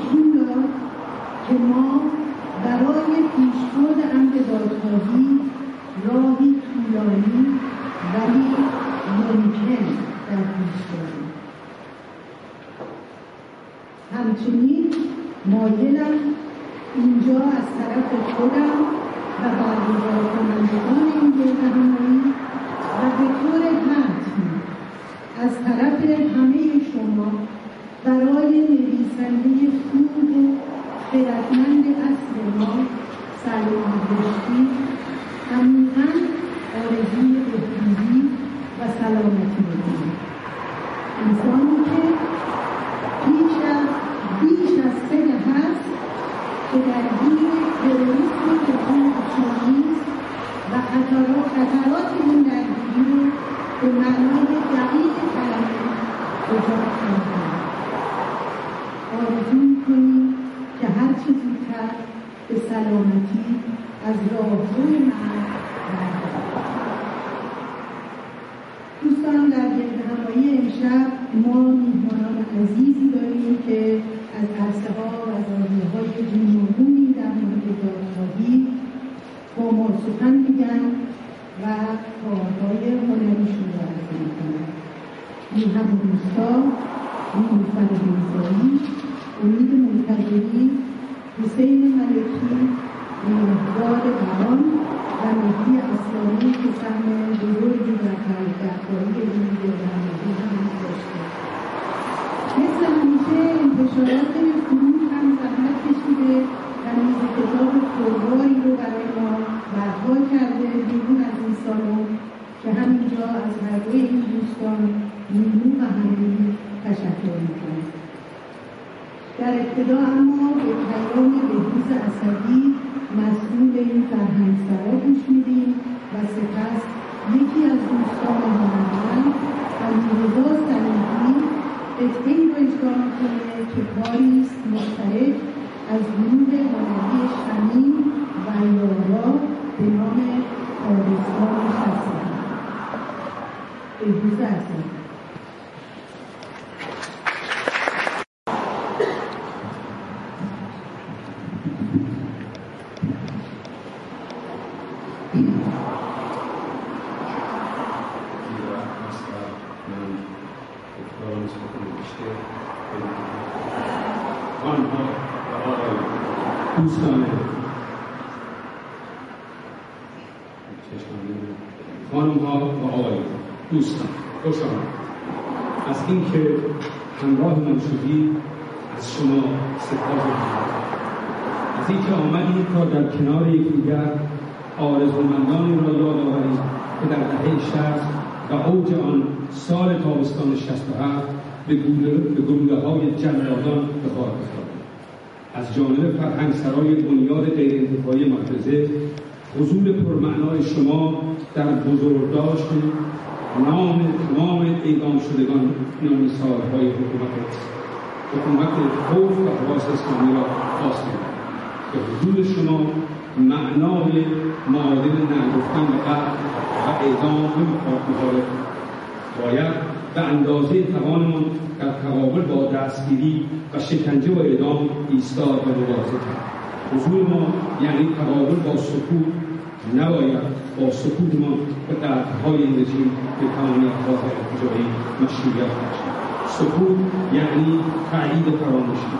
Thank you. شصت و اوج آن سال تابستان شصت و هفت به گلوله های جلادان به کار از جانب فرهنگ سرای بنیاد غیر انتفاعی مرکزه حضور پرمعنای شما در بزرگداشت نام تمام اعدام شدگان نام سالهای حکومت حکومت خوف و حواس اسلامی را خواستیم به حضور شما معنای معادل نگفتن و قتل و اعدام مخالف باید به اندازه توانمان در تقابل با دستگیری و شکنجه و اعدام ایستاد و مبارزه کرد. حضور ما یعنی تقابل با سکوت نباید با سکوتمان به قطعهای این رژیم به تمامیت های ارتجاعی مشروعیت بخشید سکوت یعنی تایید فراموشی.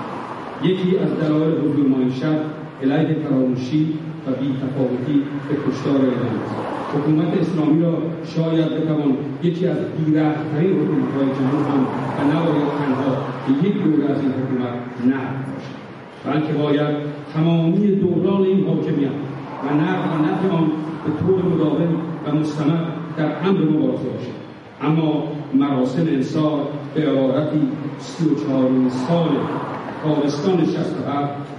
یکی از دلایل حضور ما امشب علیه فراموشی و بیتفاوتی به کشتار است. حکومت اسلامی را شاید بتوان یکی از بیرحمترین حکومتهای جهان هم و نباید تنها به یک دوره از این حکومت نه باشد. بلکه باید تمامی دوران این حاکمیت و نقل و نفع آن به طور مداوم و مستمر در امر مبارزه باشد اما مراسم انصار به عبارتی سی و سال تابستان شست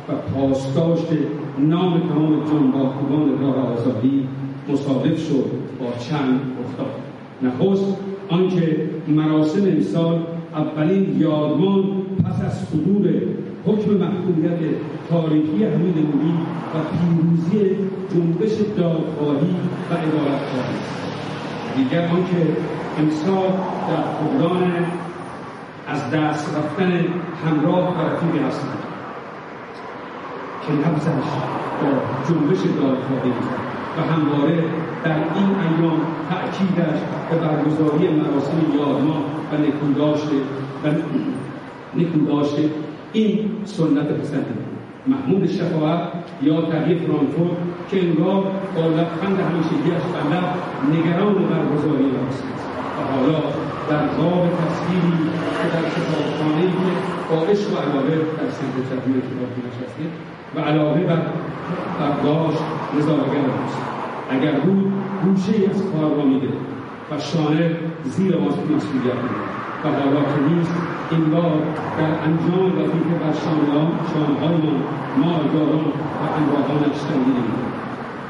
و پاسداشت نام تمام جنباکوبان راه آزادی مصادف شد با چند افتاد نخست آنکه مراسم امسال اولین یادمان پس از صدور حکم محکومیت تاریخی حمید نوری و پیروزی جنبش دادخواهی و عدالتخواهی دیگر آنکه امسال در فقدان از دست رفتن همراه و رفیقی هستند که نبزش با جنبش دادخواهی و همواره در این ایام تأکیدش به برگزاری مراسم یادمان و نکوداشت و نکوداشت این سنت پسندی محمود شفاعت یا تغییر فرانکفورت که انگار با لبخند همیشگیاش به لب نگران برگزاری مراسم است. و حالا در باب تصویری که در کتابخانه که با عشق و علاقه در سمت تدبیر کتابی نشسته و علاقه بر برداشت نظارگر است اگر بود گوشه از کار را میده و شانه زیر مسئولیت میده و حالا که نیست این بار در انجام وظیفه بر شانههایمان مارگاران و انواهانش تنگیده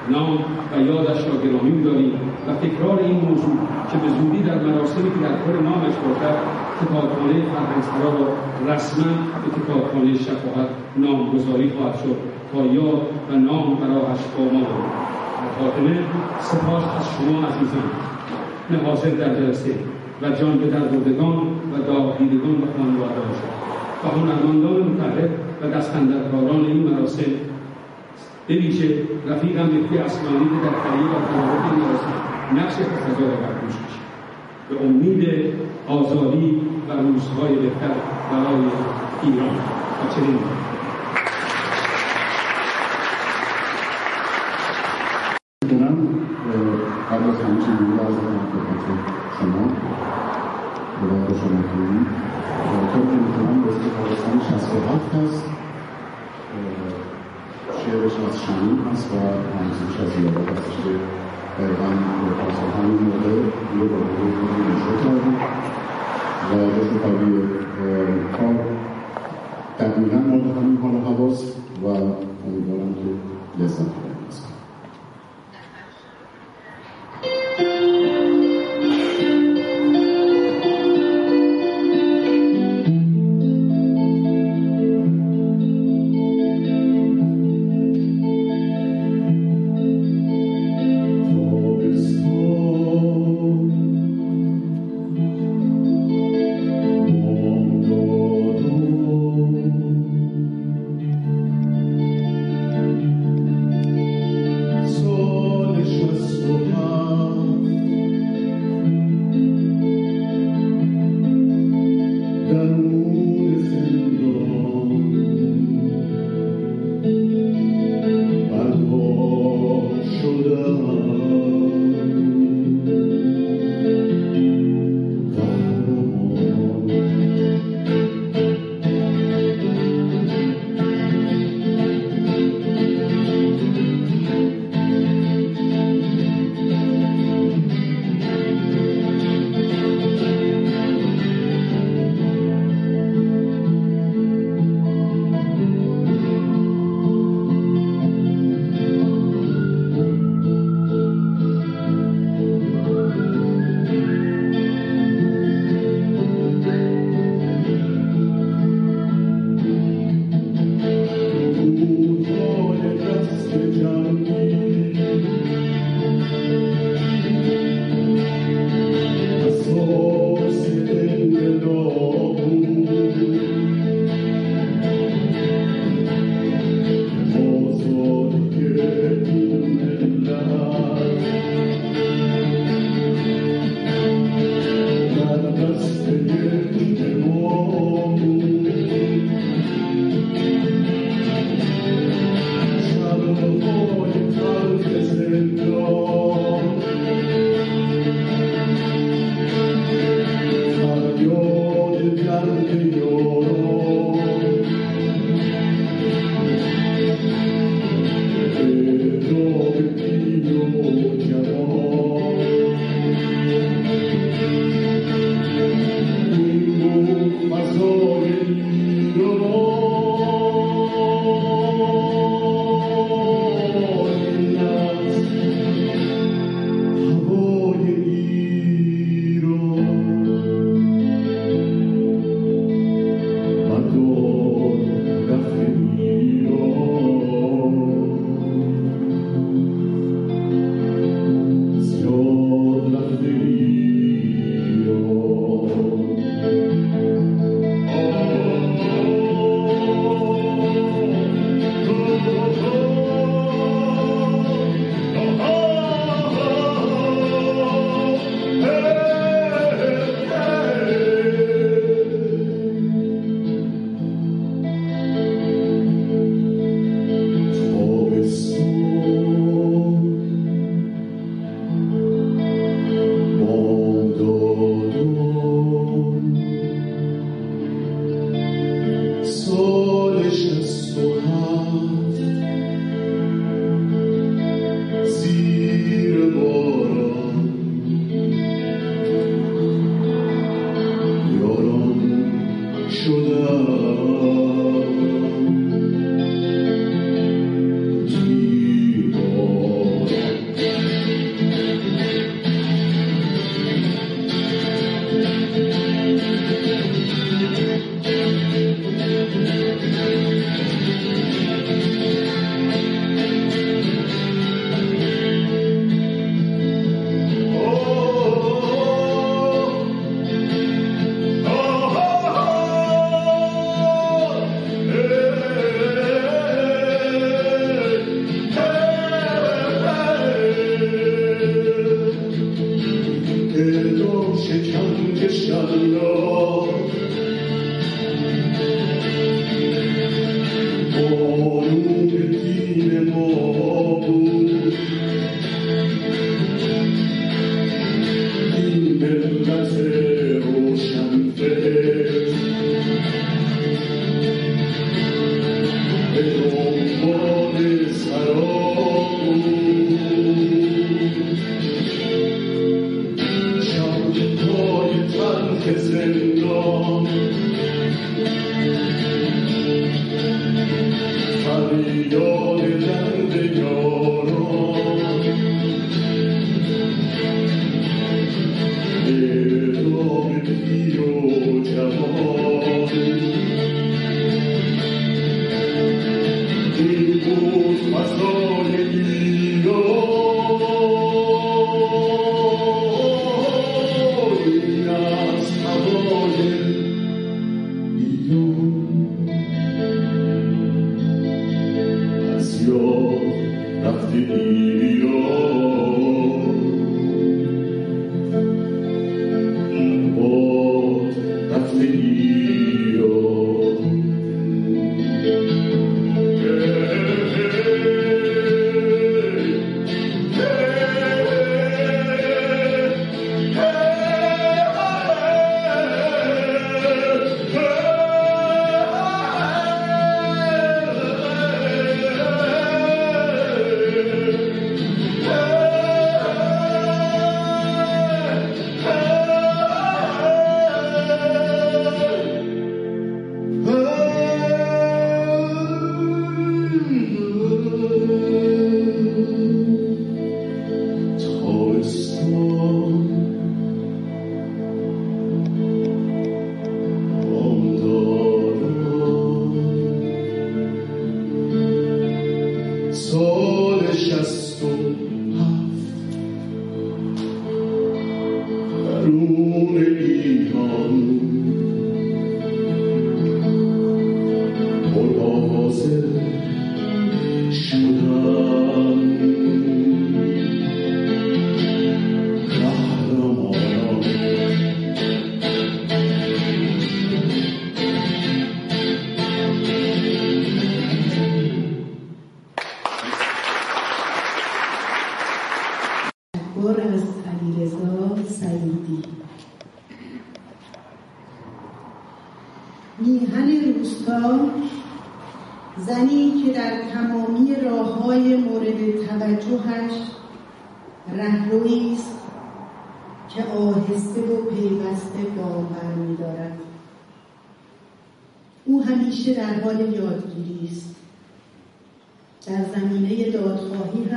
نام و یادش را گرامی میداریم. و تکرار این موضوع که به زودی در مراسمی که در کار نامش باشد کتابخانه فرهنگسرا را رسما به کتابخانه شفاعت نامگذاری خواهد شد تا یاد و نام براش با ما. خاتمه سپاس از شما عزیزان. نه حاضر در جلسه و جان به در بردگان و داغدیدگان و خانواده و هنرمندان متحد و دستندرکاران این مراسم به ویژه رفیقم مهدی اسمانی که در تهیه و تلاوت این مراسم. نقش تفضل بر دوش کشید به امید آزادی و روزهای بهتر برای ایران. و چنین. که می‌تونم به اسم تابستان 67 هست. شعرش از و همزیش از یادت دقیقا پاسا همین موقع یه با موقع نشو کردیم و جشن قوی کار دقیقا مورد همین حال حواست و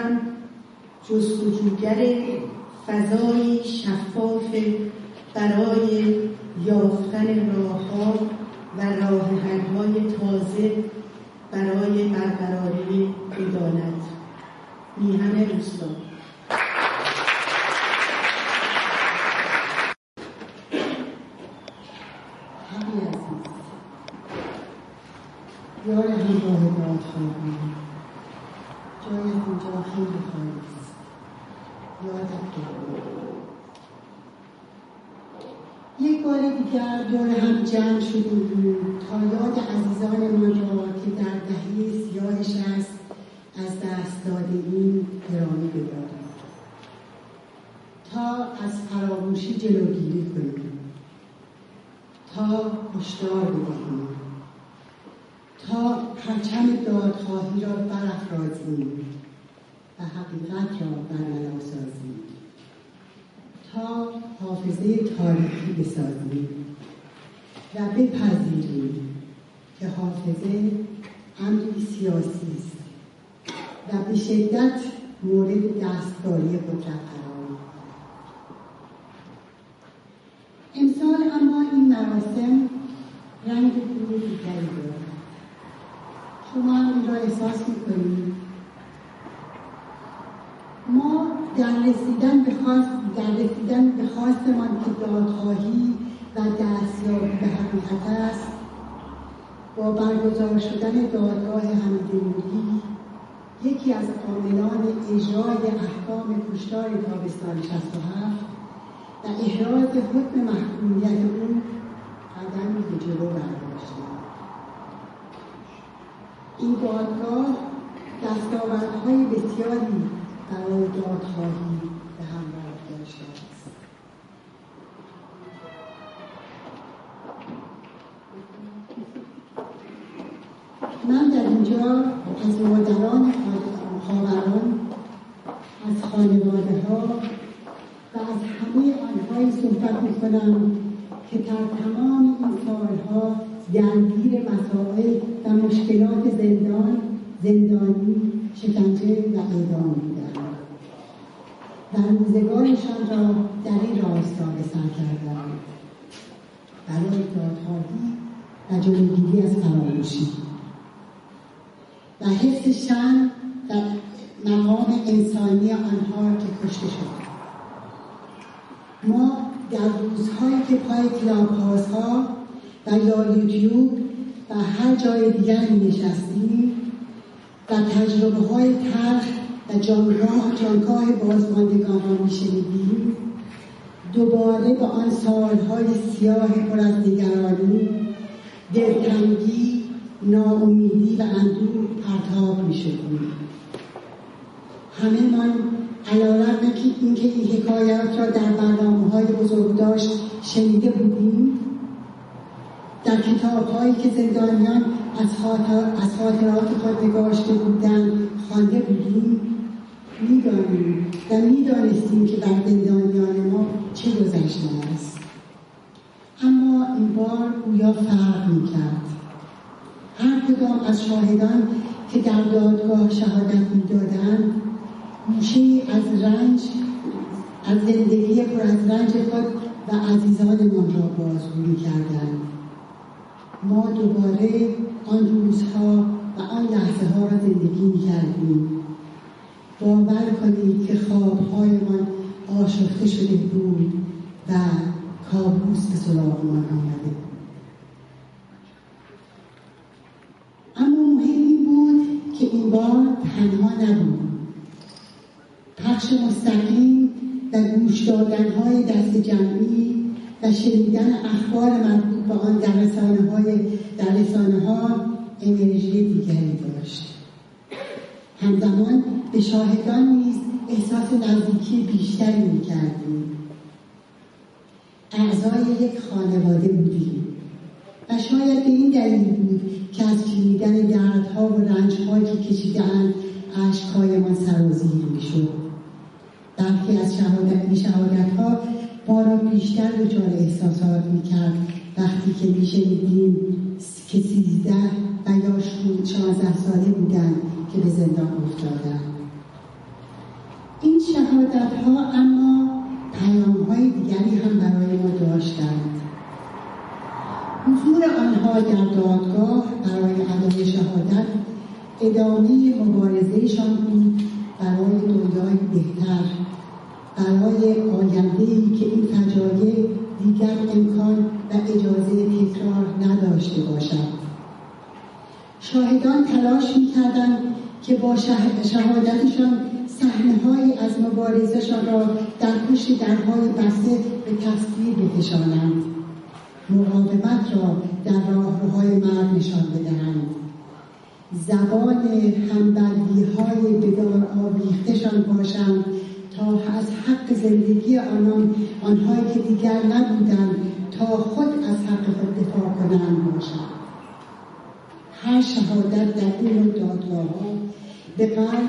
هم جستجوگر فضایی شفاف برای یافتن راهها و راه های تازه برای برقراری عدالت. میهن روستا یار همراه دادخواهی جای اینجا خیلی خواهی است یادت یک بار دیگر دور هم جمع شدیم بود تا یاد عزیزانمان را که در دهه سیاه است از دست داده این گرامی بداریم. تا از فراموشی جلوگیری کنیم. تا هشدار بدهیم. تا پرچم دادخواهی را برافرازیم و حقیقت را برملا سازیم. تا حافظه تاریخی بسازیم. و بپذیریم که حافظه امری سیاسی است و به شدت مورد دستکاری قدرت قرار امسال اما این مراسم رنگ بوی دیگری دارد. شما هم این را احساس می‌کنید؟ ما در رسیدن به خواست در رسیدن به خواستمان که دادخواهی و دستیابی به حقیقت است با برگزار شدن دادگاه حمیدنوری یکی از عاملان اجرای احکام کشتار تابستان 67 و احراز حکم محکومیت او قدمی به جلو برداشتیم این دادگاه دستاوردهای بسیاری برای دادخواهی به همراه داشته است من در اینجا از مادران خواهران از خانواده ها و از همه آنهایی صحبت می‌کنم که در تمام این سالها درگیر مسائل و مشکلات زندان زندانی شکنجه و اعدام بودند. و روزگارشان را در این راستا به سر کردند برای دادخواهی و جلوگیری از فراموشی. و حفظ شن و مقام انسانی آنها که کشته شد ما در روزهایی که پای کلاب ها و یا یوتیوب و هر جای دیگر می نشستیم و تجربه های تلخ و جانگاه جانگاه بازماندگان را میشنیدیم دوباره به آن سالهای سیاه پر از نگرانی دلتنگی ناامیدی و اندوه پرتاب می‌شدیم همه من علیرغم که اینکه این حکایات را در برنامه های بزرگداشت شنیده بودیم در کتاب هایی که زندانیان از, از خاطرات خود نگاشته بودند خوانده بودیم می‌دانیم و می‌دانستیم که بر زندانیان ما چه گذشته است. اما این بار گویا فرق می‌کرد. هر کدام از شاهدان که در دادگاه شهادت می‌دادند گوشه از رنج از زندگی پر از رنج خود و عزیزانمان را بازگو کردند ما دوباره آن روزها و آن لحظه ها را زندگی می کردیم باور کنید که خوابهایمان آشفته شده بود و کابوس به سراغمان آمده اما مهم بود تنها نبود. پخش مستقیم و گوش دادنهای دست جمعی و شنیدن اخبار مربوط به آن در رسانه های در رسانه ها انرژی دیگری داشت. همزمان به شاهدان نیز احساس نزدیکی بیشتری می‌کردیم. اعضای یک خانواده بودیم و شاید به این دلیل بود که از شنیدن دردها و رنجهایی که کشیدهاند اشکهایمان سرازیر می‌شد. برخی از شهادت شهادتها ما را بیشتر دچار احساسات می‌کرد. وقتی که میشنیدیم که سیزده و یا شانزده ساله بودند که به زندان افتادند. این شهادت ها اما پیام های دیگری هم برای ما داشتند. حضور آنها در دادگاه برای ادای شهادت ادامه مبارزهشان بود برای دنیای بهتر. برای آینده ای که این فجایع دیگر امکان و اجازه تکرار نداشته باشد. شاهدان تلاش می‌کردند که با شهادتشان صحنههایی از مبارزشان را در پشت درهای بسته به تصویر بکشانند. مقاومت را در راهروهای مرد نشان بدهند. زبان همبندی های بدار آویختشان باشند تا از حق زندگی آنان آنهایی که دیگر نبودند تا خود از حق خود دفاع کنند باشند. هر شهادت در این دادگاه ها به قلب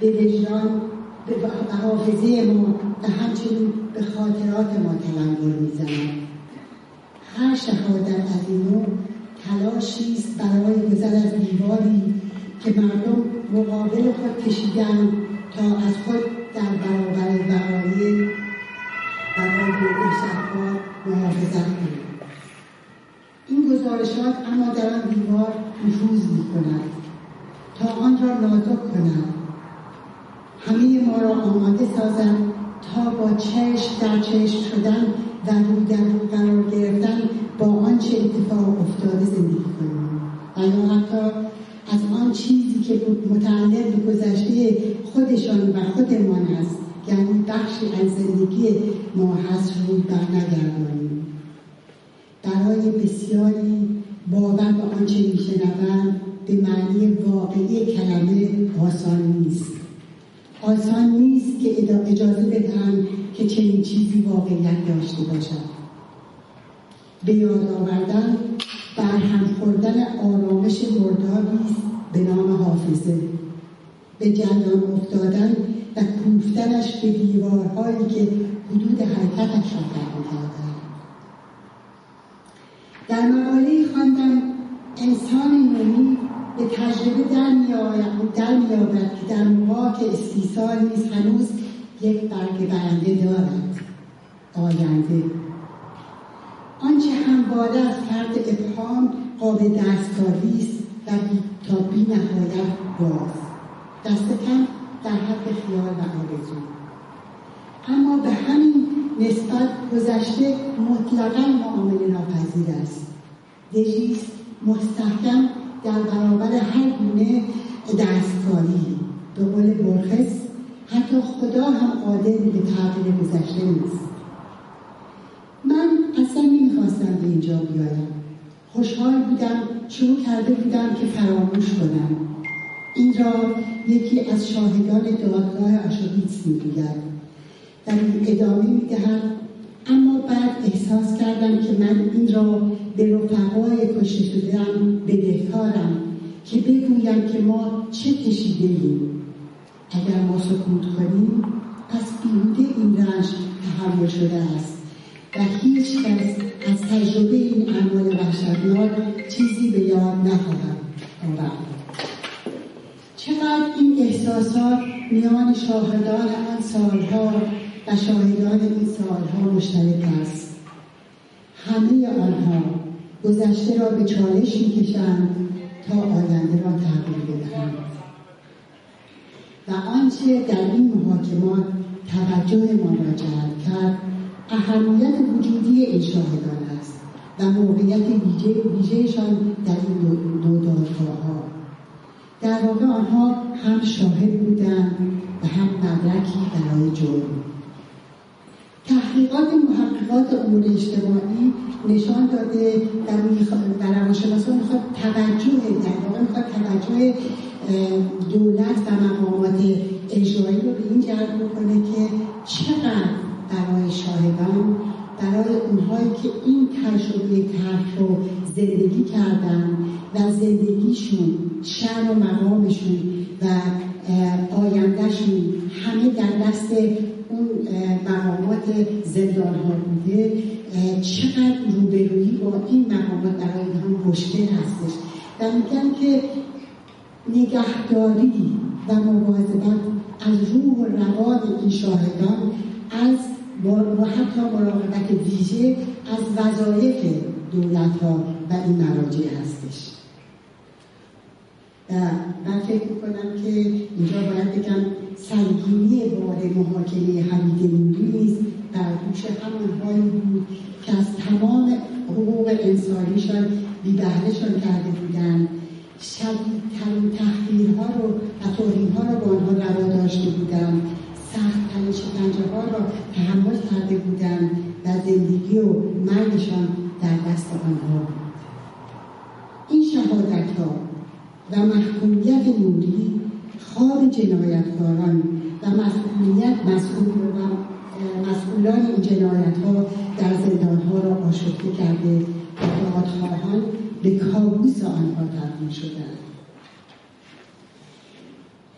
به وجدان به حافظه ما و همچنین به خاطرات ما تلنگر می‌زند. هر شهادت از این نوع تلاشی است برای گذر از دیواری که مردم مقابل خود کشیدن تا از خود در برابر وقایع برای دهشتها محافظت کنند. این گزارشات اما در آن دیوار نفوذ می کند تا آن را نازک کنند. همه ما را آماده سازند تا با چشم در چشم شدن و رو در رو قرار گرفتن با آنچه اتفاق افتاده زندگی کنیم. و یا حتی از آن چیزی که متعلق به گذشته خودشان و خودمان است یعنی بخشی از زندگی ما هست روی برنگردانیم برای بسیاری باور به آنچه میشنوند به معنی واقعی کلمه آسان نیست. آسان نیست که اجازه بدهند که چنین چیزی واقعیت داشته باشد به یاد آوردن بر هم خوردن آرامش مردابی است به نام حافظه. به جندان افتادن و کوفتنش به دیوارهایی که حدود حرکتش را کردن در مقاله خواندم انسان نومی به تجربه در مییابد که در موقع که استیصال نیز هنوز یک برگ برنده دارد آینده. آنچه همواره از فرد ابهام قابل دستکاری است و تا بی نهایت باز. دست کم در حد خیال و آرزو. اما به همین نسبت گذشته مطلقا معامله ناپذیر است. دژیست مستحکم در برابر هر گونه دستکاری. به قول برخص. حتی خدا هم قادر به تغییر گذشته نیست. من اصلا نمی‌خواستم به اینجا بیایم. خوشحال بودم شروع کرده بودم که فراموش کنم. این را یکی از شاهدان دادگاه آشویتس می‌گوید. و ادامه می‌دهد اما بعد احساس کردم که من این را به رفقای کشته شدهام بدهکارم که بگویم که ما چه کشیده ایم اگر ما سکوت کنیم پس بیهوده این رنج تحمل شده است. و هیچ کس از تجربه این اعمال وحشتناک چیزی به یاد نخواهد آورد. چقدر این احساسات میان شاهدان آن سالها و شاهدان این سالها مشترک است. همه آنها گذشته را به چالش می‌کشند تا آینده را تغییر بدهند. و آنچه در این محاکمات توجهمان را جلب کرد اهمیت وجودی این شاهدان است و موقعیت ویژه ویژهشان در این دو دادگاه ها در واقع آنها هم شاهد بودند و هم مدرکی برای جرم. تحقیقات محققات امور اجتماعی نشان داده و روانشناسان می‌خواد توجه در واقع می‌خواد توجه دولت و مقامات اجرایی رو به این جلب بکنه که چقدر برای شاهدان برای اونهایی که این تجربه ترک رو زندگی کردن و زندگیشون شن و مقامشون و آیندهشون همه در دست اون مقامات زندان ها بوده چقدر روبرویی با این مقامات برای هم مشکل هستش. و میگن که نگهداری و مواظبت از روح و روان این شاهدان از و حتی مراقبت ویژه از وظایف دولت ها و این مراجع هستش. و من فکر می‌کنم که اینجا باید بگم سنگینی بار محاکمه حمید نوری نیست در گوش همانهایی بود که از تمام حقوق انسانیشان بیبهرهشان کرده بودند. شدیدترین تحقیرها رو و توهینها رو با آنها روا داشته بودند. سختترین شکنجه ها را تحمل کرده بودند و زندگی و مرگشان در دست آنها بود. این شهادت ها و محکومیت نوری خواب جنایتکاران و مسئولیت مسئول و مسئولان این جنایت ها در زندان ها را آشفته کرده و دادخواهان به کابوس آنها تبدیل شدند.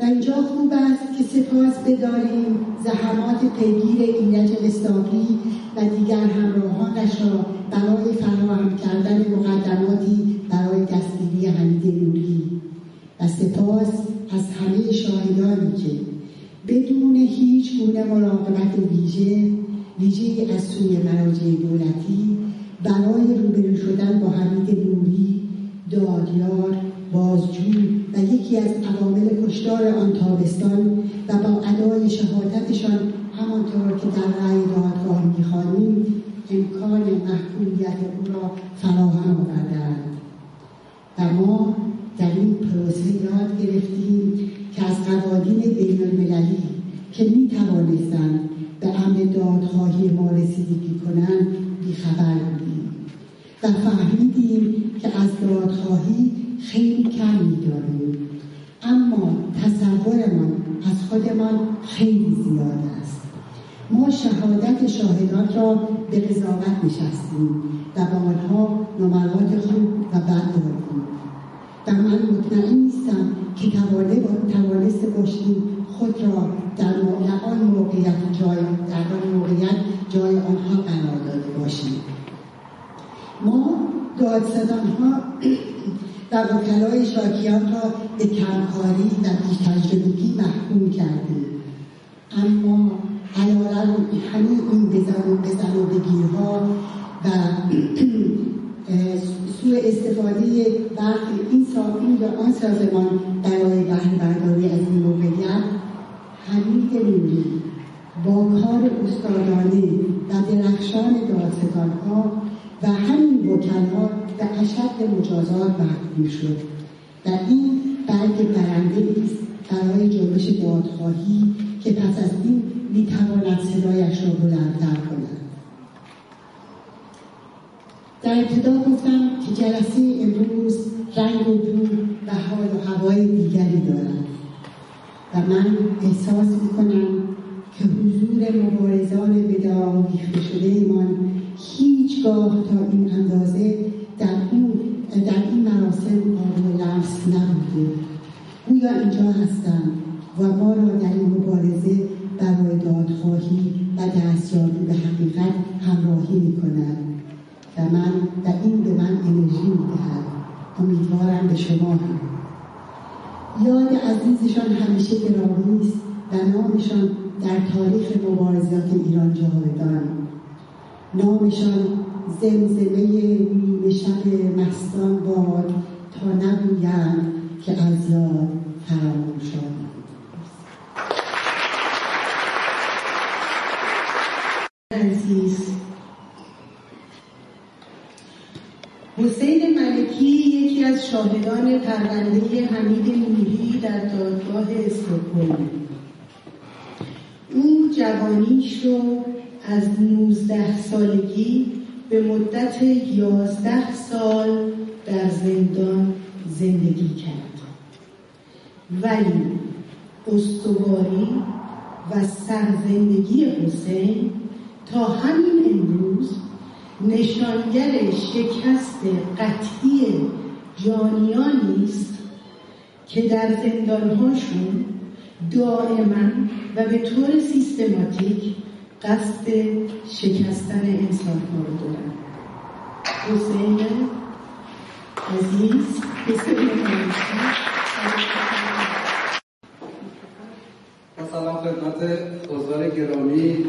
و اینجا خوب است که سپاس بداریم زحمات پیگیر ایرج مستاقی و دیگر همراهانش را برای فراهم کردن مقدماتی برای دستگیری حمید نوری. و سپاس از همه شاهدانی که بدون هیچ گونه مراقبت ویژه ویژه از سوی مراجع دولتی برای روبرو شدن با حمید نوری دادیار بازجو و یکی از عوامل کشتار آن تابستان و با ادای شهادتشان همانطور که در رأی دادگاه می‌خوانیم امکان محکومیت او را فراهم آوردند و ما در این پروسه یاد گرفتیم که از قوانین بین المللی که می توانستند به امر دادخواهی ما رسیدگی کنند بیخبر بودیم و فهمیدیم که از دادخواهی خیلی کم میداریم. اما تصورمان از خودمان خیلی زیاد است. ما شهادت شاهدان را به قضاوت نشستیم و با آنها نمرات خوب و بد و من مطمئن نیستم که توانسته باشیم. خود را در آن موقعیت جای در آن موقعیت جای آنها قرار داده باشیم. ما دادستان ها و وکلای شاکیان را به کمکاری و بیتجربگی محکوم کردیم. اما علیرغم همین این بزن و بزن و بگیرها و سوء استفاده برخی این ساختین و آن سازمان برای بهره برداری از این موقعیت حمید نوری با کار استادانه و درخشان دادستانها و همین وکلها به اشد مجازات محکوم شد. و این برگ برنده است برای جنبش دادخواهی که پس از این می‌تواند صدایش را بلندتر کند. در ابتدا گفتم که جلسه امروز رنگ و بو و حال و هوای دیگری دارد. و من احساس می‌کنم که حضور مبارزان به دام ریخته شده ایمان هیچگاه تا این اندازه در این, در این مراسم قابل لمس نبوده. گویا اینجا هستند و ما را در این مبارزه برای دادخواهی و دستیابی به حقیقت می و من و این به من انرژی می‌دهد. امیدوارم به شما هم. یاد عزیزشان همیشه گرامی و نامشان در تاریخ مبارزات ایران جاودان. نامشان زمزمه نیمه شب مستان باد تا نگویند که از یاد فراموش حسین ملکی یکی از شاهدان پرونده حمید نوری در دادگاه استکهلم. او جوانیش رو از 19 سالگی به مدت 11 سال در زندان زندگی کرد. ولی استواری و سرزندگی حسین تا همین امروز نشانگر شکست قطعی جانیانی است که در زندانهاشون دائما و به طور سیستماتیک قصد شکستن انسان ها رو دارن. حسین عزیز حسین سلام خدمت حضار گرامی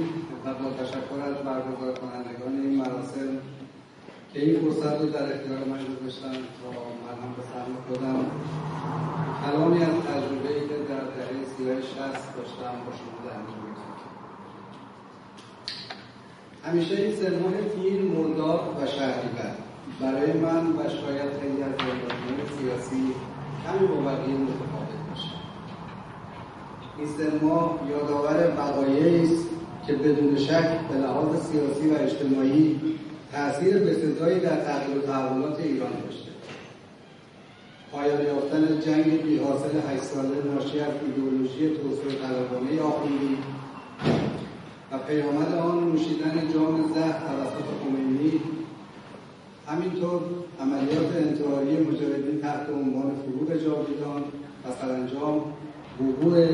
و با تشکر از برگزار کنندگان این مراسم. که این فرصت رو در اختیار من گذاشتن تا من هم به سهم خودم کلامی از تجربه ای که در دهه سیاه شست داشتم با شما در همیشه این سه ماه تیر مرداد و شهریور برای من و شاید خیلی از زندانیان سیاسی کمی با بقیه متفاوت باشه. این سه ماه یادآور وقایعی است که بدون شک به لحاظ سیاسی و اجتماعی تاثیر بسزایی در تغییر و تحولات ایران داشته. پایان یافتن جنگ بی حاصل هشت ساله ناشی از ایدئولوژی توسعه طلبانه آخوندی و پیامد آن نوشیدن جام زهر توسط خمینی همینطور عملیات انتحاری مجاهدین تحت عنوان فروغ جاویدان و سرانجام وقوع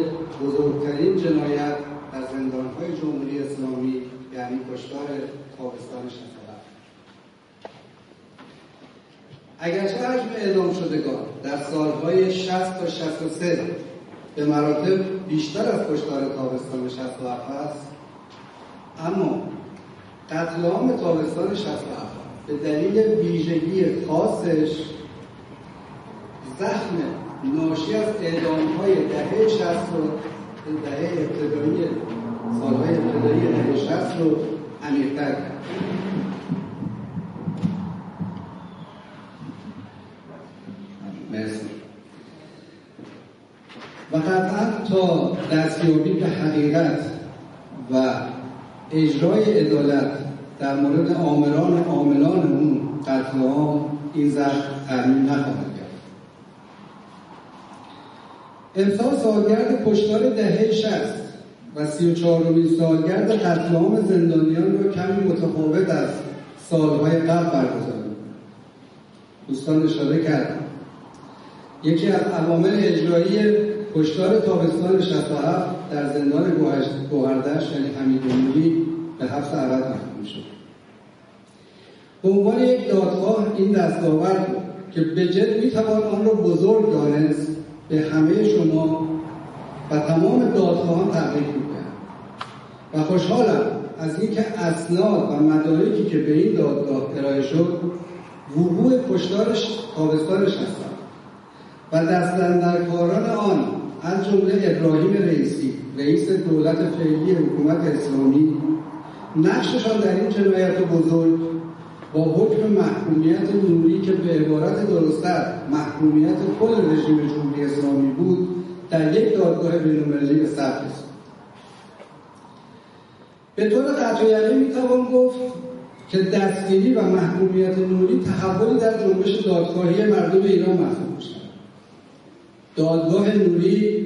بزرگترین جنایت در زندانهای جمهوری اسلامی یعنی کشتار تابستان شهر اگرچه حجم اعلام شدگان در سالهای 60 تا 63 به مراتب بیشتر از کشتار تابستان 67 است. اما قتل عام تابستان 67 به دلیل ویژگی خاصش زخم ناشی از اعدام های دهه 60 رو دهه ابتدایی سالهای ابتدایی دهه 60 رو عمیق‌تر کرد. و قطعا تا دستیابی به حقیقت و اجرای عدالت در مورد آمران عاملان اون قتل عام این زخم ترمیم نخواهد امسال سالگرد کشتار دهه شست و سی و چهارمین سالگرد قتل عام زندانیان رو کمی متفاوت از سالهای قبل برگزار دوستان اشاره کردم. یکی از عوامل اجرایی کشتار تابستان 67 در زندان گوهردش یعنی حمیدونوری به حبس ابد محکوم شد به عنوان یک دادخواه این دستاورد که به جد می‌توان آن را بزرگ دانست. به همه شما و تمام دادخواهان تبریک می‌کنم و خوشحالم از اینکه اسناد و مدارکی که به این دادگاه ارائه شد وقوع کشتارش تابستانش هستند و دستندرکاران آن از جمله ابراهیم رئیسی رئیس دولت فعلی حکومت اسلامی. نقششان در این جنایت بزرگ با حکم محکومیت نوری که به عبارت درستتر محکومیت کل رژیم جمهوری اسلامی بود در یک دادگاه بینالمللی به ثبت به طور قطع می‌توان گفت که دستگیری و محکومیت نوری تحولی در جنبش دادگاهی مردم ایران شد دادگاه نوری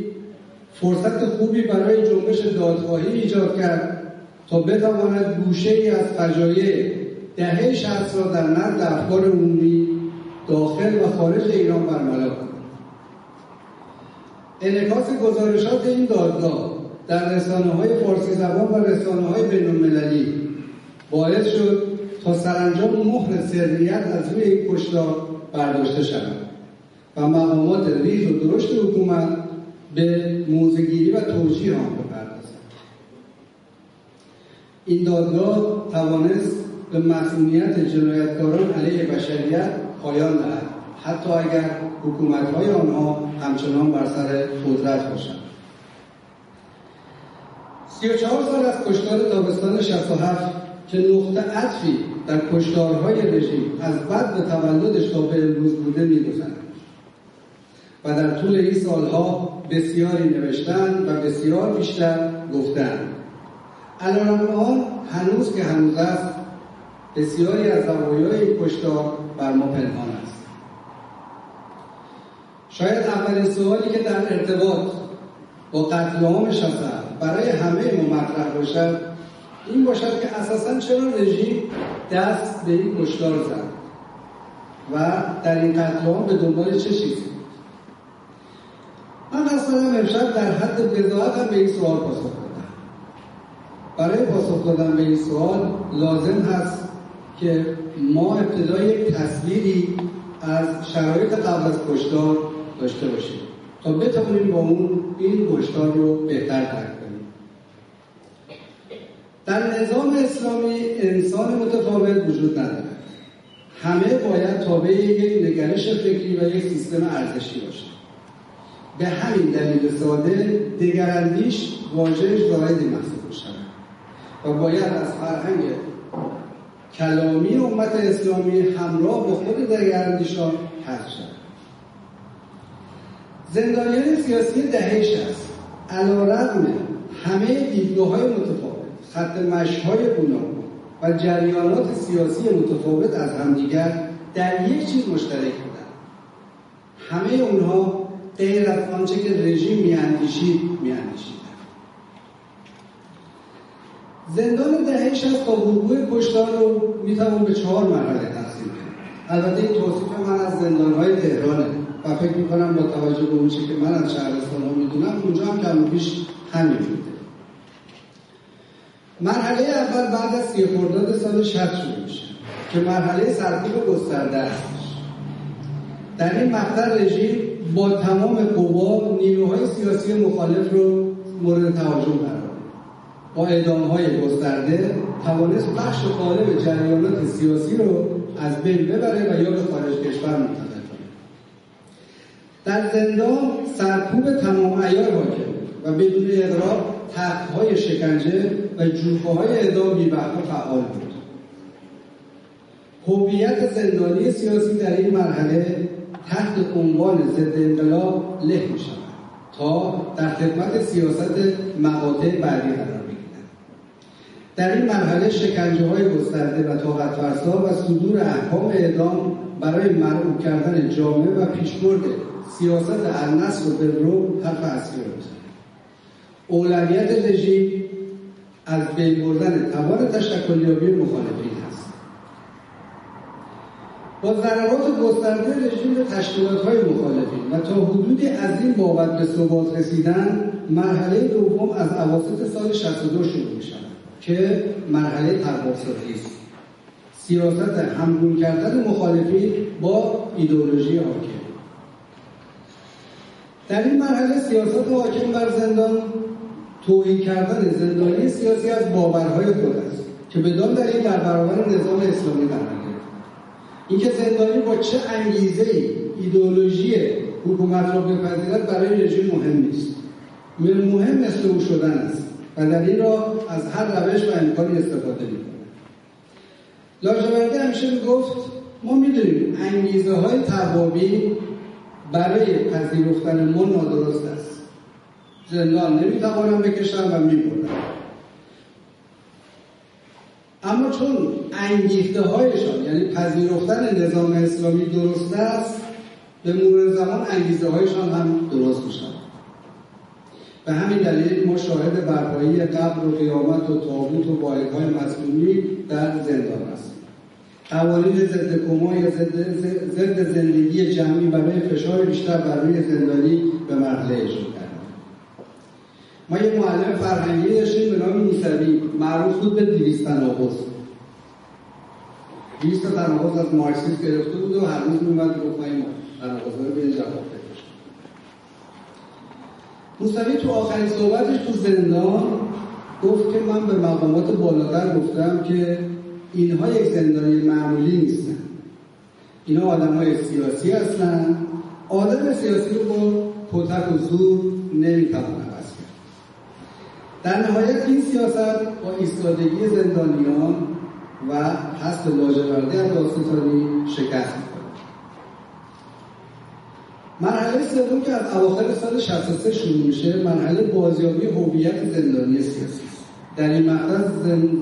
فرصت خوبی برای جنبش دادخواهی ایجاد کرد تا بتواند گوشه ای از فجایع دهه شهست را در نزد افکار عمومی داخل و خارج ایران برملا کند. انعکاس گزارشات این دادگاه در رسانه های فارسی زبان و رسانه های بین باعث شد تا سرانجام مهر سریت از روی این کشتار برداشته شود. و مقامات ریز و درشت حکومت به موزگیری و توجیه آن بپردازند این دادگاه توانست به مسئولیت جنایتکاران علیه بشریت پایان دهد حتی اگر حکومتهای آنها همچنان بر سر قدرت باشند. سی و چهار سال از کشتار تابستان 67 که نقطه عطفی در کشتارهای رژیم از بعد به تولدش تا به امروز بوده میگذرد. و در طول این سالها بسیاری نوشتن و بسیار بیشتر گفتن. الان آن هنوز که هنوز است بسیاری از زوایای این کشتار بر ما پنهان است. شاید اولین سوالی که در ارتباط با قتل عام برای همه ما مطرح باشد این باشد که اساسا چرا رژیم دست به این کشتار زد و در این قتل به دنبال چه چیزی؟ من اصلا امشب در حد بضاعت هم به این سوال پاسخ دادم. برای پاسخ دادن به این سوال لازم هست که ما ابتدای یک تصویری از شرایط قبل از کشتار داشته باشیم تا بتوانیم با اون این کشتار رو بهتر درک کنیم. در نظام اسلامی انسان متفاوت وجود ندارد. همه باید تابع یک نگرش فکری و یک سیستم ارزشی باشند به همین دلیل ساده دگراندیش واژهش واحدی محسوب شود و باید از فرهنگ کلامی امت اسلامی همراه با خود دگراندیشان حذف شود. زندانیان سیاسی دهه شست علا رقم همه دیدگاه های متفاوت خط مشهای گوناگون و جریانات سیاسی متفاوت از همدیگر در یک چیز مشترک بودند. همه اونها غیر از آنچه که رژیم میاندیشید میاندیشیدند. زندان دهه شست تا وقوع کشتار رو می‌توان به چهار مرحله تقسیم کرد. البته این توصیف من از زندانهای تهرانه و فکر می‌کنم با توجه به اون که من از شهرستان ها می‌دونم اونجا هم کم پیش همین بوده. مرحله اول بعد از سی خرداد سال 60 شروع میشه که مرحله سرکوب گسترده است. در این مقطع رژیم با تمام قوا نیروهای سیاسی مخالف رو مورد تهاجم قرار با اعدام های گسترده توانست بخش غالب جریانات سیاسی رو از بین ببره و یا به خارج کشور منتقل کنه. در زندان سرکوب تمام عیار حاکم و بدون اقرار های شکنجه و جوفه های اعدام بیبهره فعال بود. هویت زندانی سیاسی در این مرحله تحت عنوان ضد انقلاب له می تا در خدمت سیاست مقاطع بعدی قرار بگیرد. در این مرحله شکنجه های گسترده و طاقت فرسا و صدور احکام اعدام برای مرعوب کردن جامعه و پیشبرد سیاست النصر و رو حرف اصلی اولویت رژیم از بین بردن توان تشکلیابی مخالفین. با ضربات گسترده رژیم تشکیلات های مخالفین و تا حدودی از این بابت به ثبات رسیدن مرحله دوم از اواسط سال 62 شروع می شود که مرحله ترباسازی است. سیاست همگون کردن مخالفین با ایدئولوژی حاکم. در این مرحله سیاست حاکم بر زندان توهین کردن زندانی سیاسی از باورهای خود است که بدان این در برابر نظام اسلامی قرار اینکه زندانی با چه انگیزه ای ایدئولوژی حکومت را بپذیرد برای رژیم مهم نیست. مهم مثل او شدن است و در این را از هر روش و امکانی استفاده می‌کنه لاجوردی همیشه می‌گفت ما می‌دونیم انگیزه های توابی برای پذیرفتن ما نادرست است. زندان نمی‌توانم بکشم و می‌برم اما چون انگیخته هایشان یعنی پذیرفتن نظام اسلامی درست است به مرور زمان انگیزه هایشان هم درست میشن به همین دلیل ما شاهد برپایی قبر و قیامت و تابوت و های مسئولی در زندان است قوانین ضد کما یا ضد زندگی جمعی برای فشار بیشتر بر روی زندانی به مرحله شد ما یه معلم فرهنگی داشتیم به نام موسوی. معروف بود به دیویست تناقض. دیویست تناقض از مارکسیسم گرفته بود و هر روز میومد گفت ما این تناقض رو به جواب موسوی تو آخرین صحبتش تو زندان گفت که من به مقامات بالاتر گفتم که اینها یک زندانی معمولی نیستن. اینا آدم های سیاسی هستن. آدم سیاسی رو با پتک و زور در نهایت این سیاست با ایستادگی زندانیان و حس لاجوردی از داستانی شکست می‌کنه مرحله سوم که از اواخر سال 63 شروع میشه مرحله بازیابی هویت زندانی سیاسی در این مقطع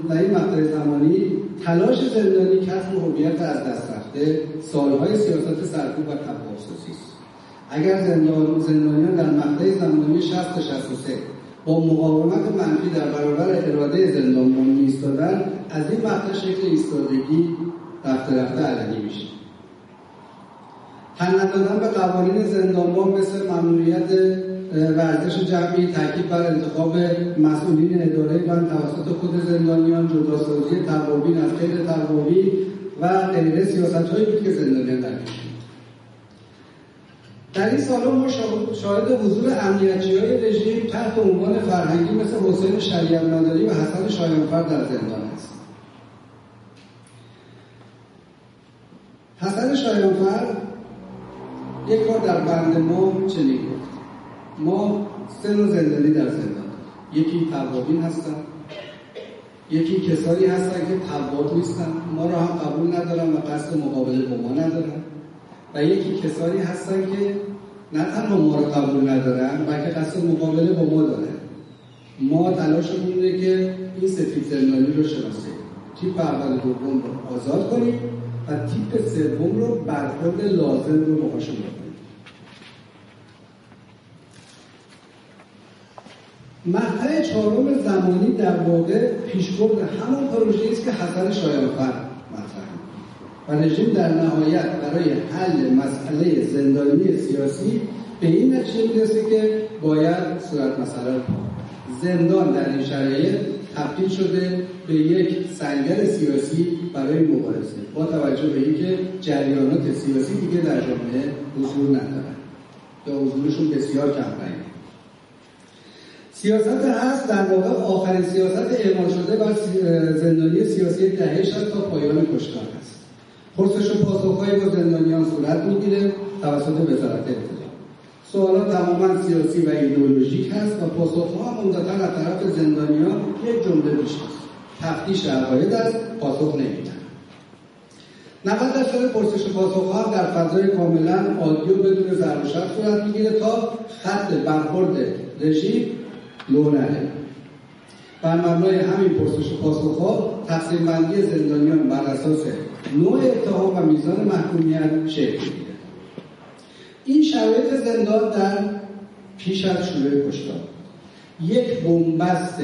در این زمانی تلاش زندانی کسب هویت از دست رفته سالهای سیاست سرکوب و تبعاسازی است. اگر زندان زندانیان در مقطع زمانی 60 63 با مقاومت منفی در برابر اراده زندانبان میستادن از این مقطع شکل ایستادگی رفته رفته علنی میشه. تن ندادن به قوانین زندانبان مثل ممنوعیت ورزش جمعی تاکید بر انتخاب مسئولین اداره بند توسط خود زندانیان جداسازی توابین از غیر توابین و غیره سیاست هایی بود که زندانیان در در این سالها ما شاهد حضور امنیتی های رژیم تحت عنوان فرهنگی مثل حسین شریعت نادری و حسن شایانفر در زندان است. حسن شایانفر یک بار در بند ما چنین گفت. ما سه نوع زندانی در زندان یکی توابین هستن یکی کسانی هستن که تواب نیستن. ما را هم قبول ندارن و قصد مقابله با ما ندارن. و یکی کسانی هستن که نه تنها ما را قبول ندارن بلکه قصد مقابله با ما دارن. ما تلاشمون اینه که این سفید زندانی رو شناسیم. تیپ اول دوم رو آزاد کنیم و تیپ سوم رو برخورد لازم رو باهاشون مقطع چهارم زمانی در واقع پیشبرد همون پروژه است که حسن شایانفر و رژیم در نهایت برای حل مسئله زندانی سیاسی به این نتیجه می‌رسه که باید صورت مسئله زندان در این شرایط تبدیل شده به یک سنگر سیاسی برای مبارزه با توجه به اینکه جریانات سیاسی دیگه در جامعه حضور ندارن یا حضورشون بسیار کم سیاست هست در واقع آخرین سیاست اعمال شده بر زندانی سیاسی دهه تا پایان کشتار پرسش و پاسخهایی با زندانیان صورت می‌گیره توسط وزارت اطلاع. سوالات تماما سیاسی و ایدئولوژیک هست و پاسخها عمدتا از طرف زندانیان یک جمله بیش است. تفتیش عقاید است پاسخ نمیدن. 90 درصد پرسش و پاسخها در فضای کاملا آدیو بدون ضرب صورت می‌گیره تا خط برخورد رژیم لو نره. بر مبنای همین پرسش و پاسخها تقسیم بندی زندانیان بر اساس نوع اتهام و میزان محکومیت شکل می‌گیره. این شرایط زندان در پیش از شروع کشتار. یک بنبست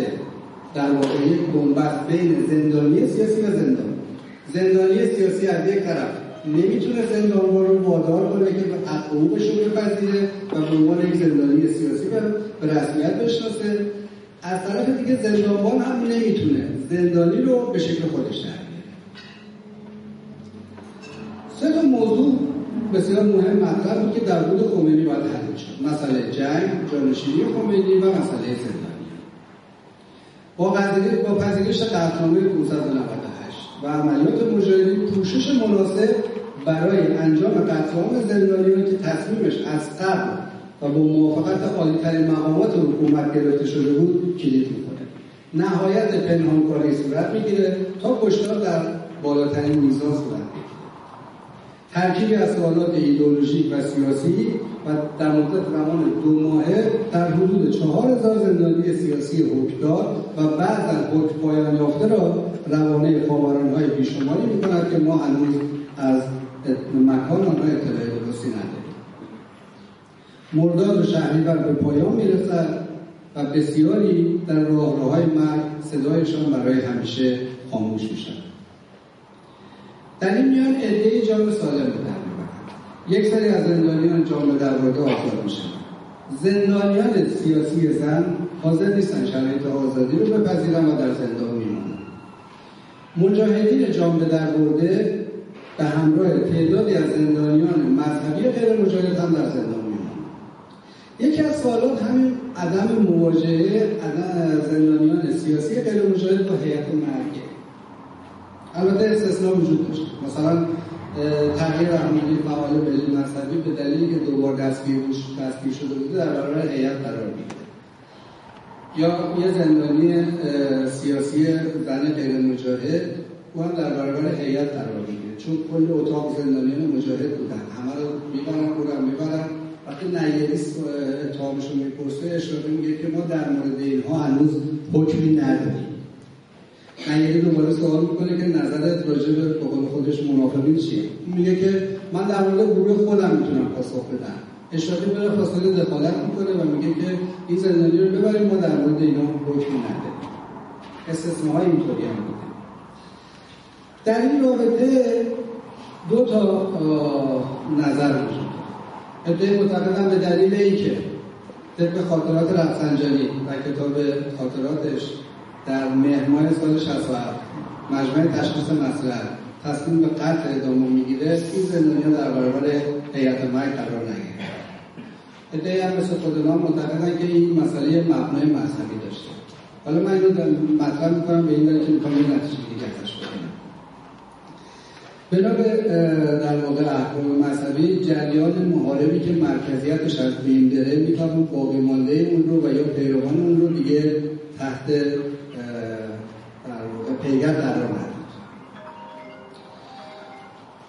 در واقع یک بنبست بین زندانی سیاسی و زندان. زندانی سیاسی از یک طرف نمی‌تونه زندانبان رو وادار کنه که حقوقش رو بپذیره و به عنوان یک زندانی سیاسی به رسمیت بشناسه. از طرف دیگه زندانبان هم نمی‌تونه زندانی رو به شکل خودش در تا موضوع بسیار مهم مطرح بود که در بود خمینی باید حل شد مسئله جنگ جانشینی خمینی و مسئله زندانی. با با پذیرش قطعنامه 598 و عملیات مجاهدین پوشش مناسب برای انجام قتل عام زندانیان که تصمیمش از قبل و با موافقت عالیترین مقامات حکومت گرفته شده بود کلید می‌کنه. نهایت پنهانکاری صورت می‌گیره تا کشتار در بالاترین میزان صورت می‌گیره ترکیبی از سوالات ایدئولوژیک و سیاسی و در مدت زمان دو ماهه در حدود چهار هزار زندانی سیاسی حکمدار و بعد از حکم پایان یافته را روانه های بیشماری می‌کند که ما هنوز از مکان آنها اطلاع درستی نداریم. مرداد شهریور به پایان می‌رسد و بسیاری در راه های مرگ صدایشان برای همیشه خاموش میشن در این میان عدهای جان سالم به در یک سری از زندانیان جامعه در آزاد میشن زندانیان سیاسی زن حاضر نیستن شرایط آزادی رو بپذیرن و در زندان میمونن مجاهدین جامعه در برده به همراه تعدادی از زندانیان مذهبی غیر مجاهد هم در زندان میمونن یکی از سوالات همین عدم مواجهه زندانیان سیاسی غیر مجاهد با هیئت مرگه البته استثنا وجود داشت. مثلا تغییر رهنمایی فعال ملی مذهبی به دلیلی که دوبار دستگیر شده بوده در برابر هیئت قرار می‌گیره. یا یه زندانی سیاسی زن غیر مجاهد او هم در برابر هیئت قرار می‌گیره. چون کل اتاق زندانیان مجاهد بودن. همه رو می‌برن بودن می‌برن. وقتی نیری اتهامش رو می‌پرسه اشاره میگه که ما در مورد اینها هنوز حکمی نداریم. نیری دوباره سوال می‌کنه که نظرت راجع به خودش منافقین چیه؟ میگه که من در مورد گروه خودم می‌تونم پاسخ بدم. اشراقی بره فاصله دخالت می‌کنه و میگه که این زندانی رو ببریم ما در مورد اینا حکم نداریم استثناهای اینطوری هم بوده. در این رابطه دو تا نظر وجود ادعای معتقدن به دلیل اینکه طبق خاطرات رفسنجانی و کتاب خاطراتش در مهر ماه سال 67 مجمع تشخیص مسئله تصمیم به قتل ادامه می‌گیره. این زندانیا در برابر هیئت مای قرار نگیره. ادعای هم مثل خود نام معتقدن که این مسئله مبنای مذهبی داشته. حالا من اینو مطرح می‌کنم به این دلیل که می‌خوام این نتیجه دیگه ازش بکنم بنا در واقع احکام مذهبی جریان محاربی که مرکزیتش از بین بره می‌توان باقی مانده اون رو و یا پیروان اون رو دیگه تحت پیگر قرار نداد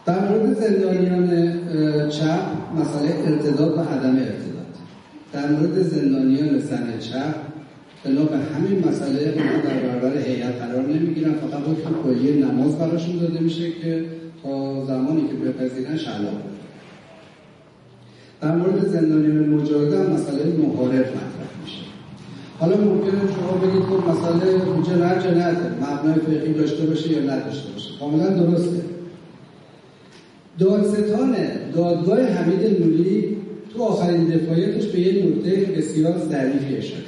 در مورد زندانیان چپ مسئله ارتداد و عدم ارتداد. در مورد زندانیان زن چپ بنا به همین مسئله اونها در برابر هیئت قرار نمی‌گیرن. فقط حکم کلی نماز براشون داده میشه که تا زمانی که بپذیرن شلاق در مورد زندانیان مجاهده مسئله محارب مطرح حالا ممکنه شما بگید خب مسئله رج نده مبنای فقهی داشته باشه یا نداشته باشه. کاملا درسته. دادستان دادگاه حمید نوری تو آخرین دفاعیتش به یه نکته بسیار ظریفی اشاره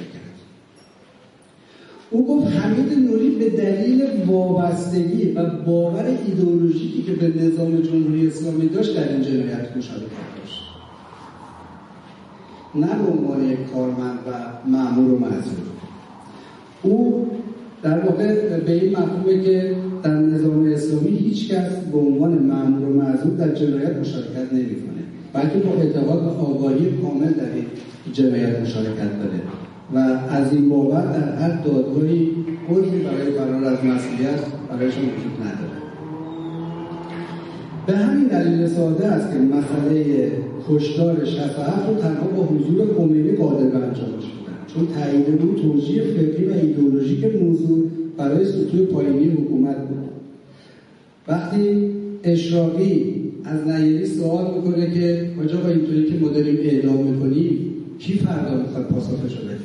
او گفت حمید نوری به دلیل وابستگی و باور ایدئولوژیکی که به نظام جمهوری اسلامی داشت در این جنایت مشارکت داشت نه به عنوان یک کارمند و معمور و معذور او در واقع به این مفهومه که در نظام اسلامی هیچ کس به عنوان معمور و معذور در جنایت مشارکت نمی‌کنه بلکه با اعتقاد و آگاهی کامل در این جنایت مشارکت داره و از این بابت در هر دادگاهی عذری برای فرار از مسئولیت برایشان وجود نداره. به همین دلیل ساده است که مسئله کشتار 67 رو تنها با حضور خمینی قادر به چون تایید بود توجیه فقهی و ایدئولوژیک موضوع برای سطوح پایینی حکومت بود. وقتی اشراقی از نیری سوال می‌کنه که آجا اینطوری که ما داریم اعلام می‌کنیم کی فردا می‌خواد پاسخش بده؟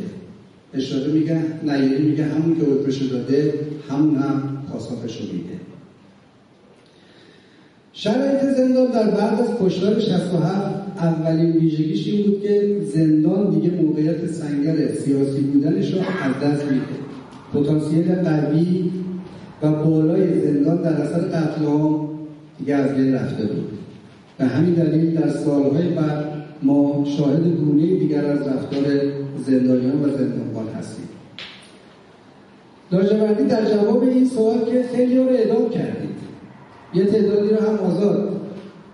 اشاره میگه نیری میگه همون که حکمش داده همون هم پاسخش میده. شرایط زندان در بعد از کشتار 67 اولین ویژگیش این بود که زندان دیگه موقعیت سنگر سیاسی بودنش رو از دست میده. پتانسیل قوی و بالای زندان در اثر قتل دیگه از بین رفته بود. به همین دلیل در سالهای بعد ما شاهد گونه دیگر از رفتار زندانیان و زندانبان هستیم. لاجوردی در جواب این سوال که خیلی رو اعدام کردید یه تعدادی رو هم آزاد.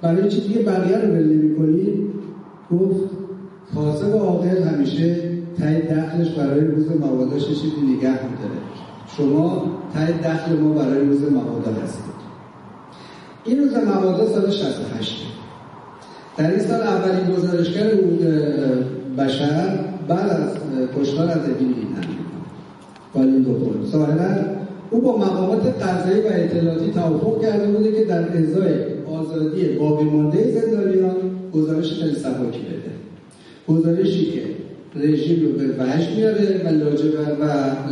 برای چی دیگه بقیه رو بل نمی گفت کاسب عاقل همیشه تایید دخلش برای روز مواداش چیزی نگه میداره. شما تایید دخل ما برای روز موادا هستید این روز موادا سال 68 در این سال اولین گزارشگر بشر بعد از کشتار از ابین بالین دوم ظاهرا او با مقامات قضایی و اطلاعاتی توافق کرده بوده که در ازای آزادی باقی مانده زندانیان گزارش خیلی سبکی بده. گزارشی که رژیم رو به وحش میاره و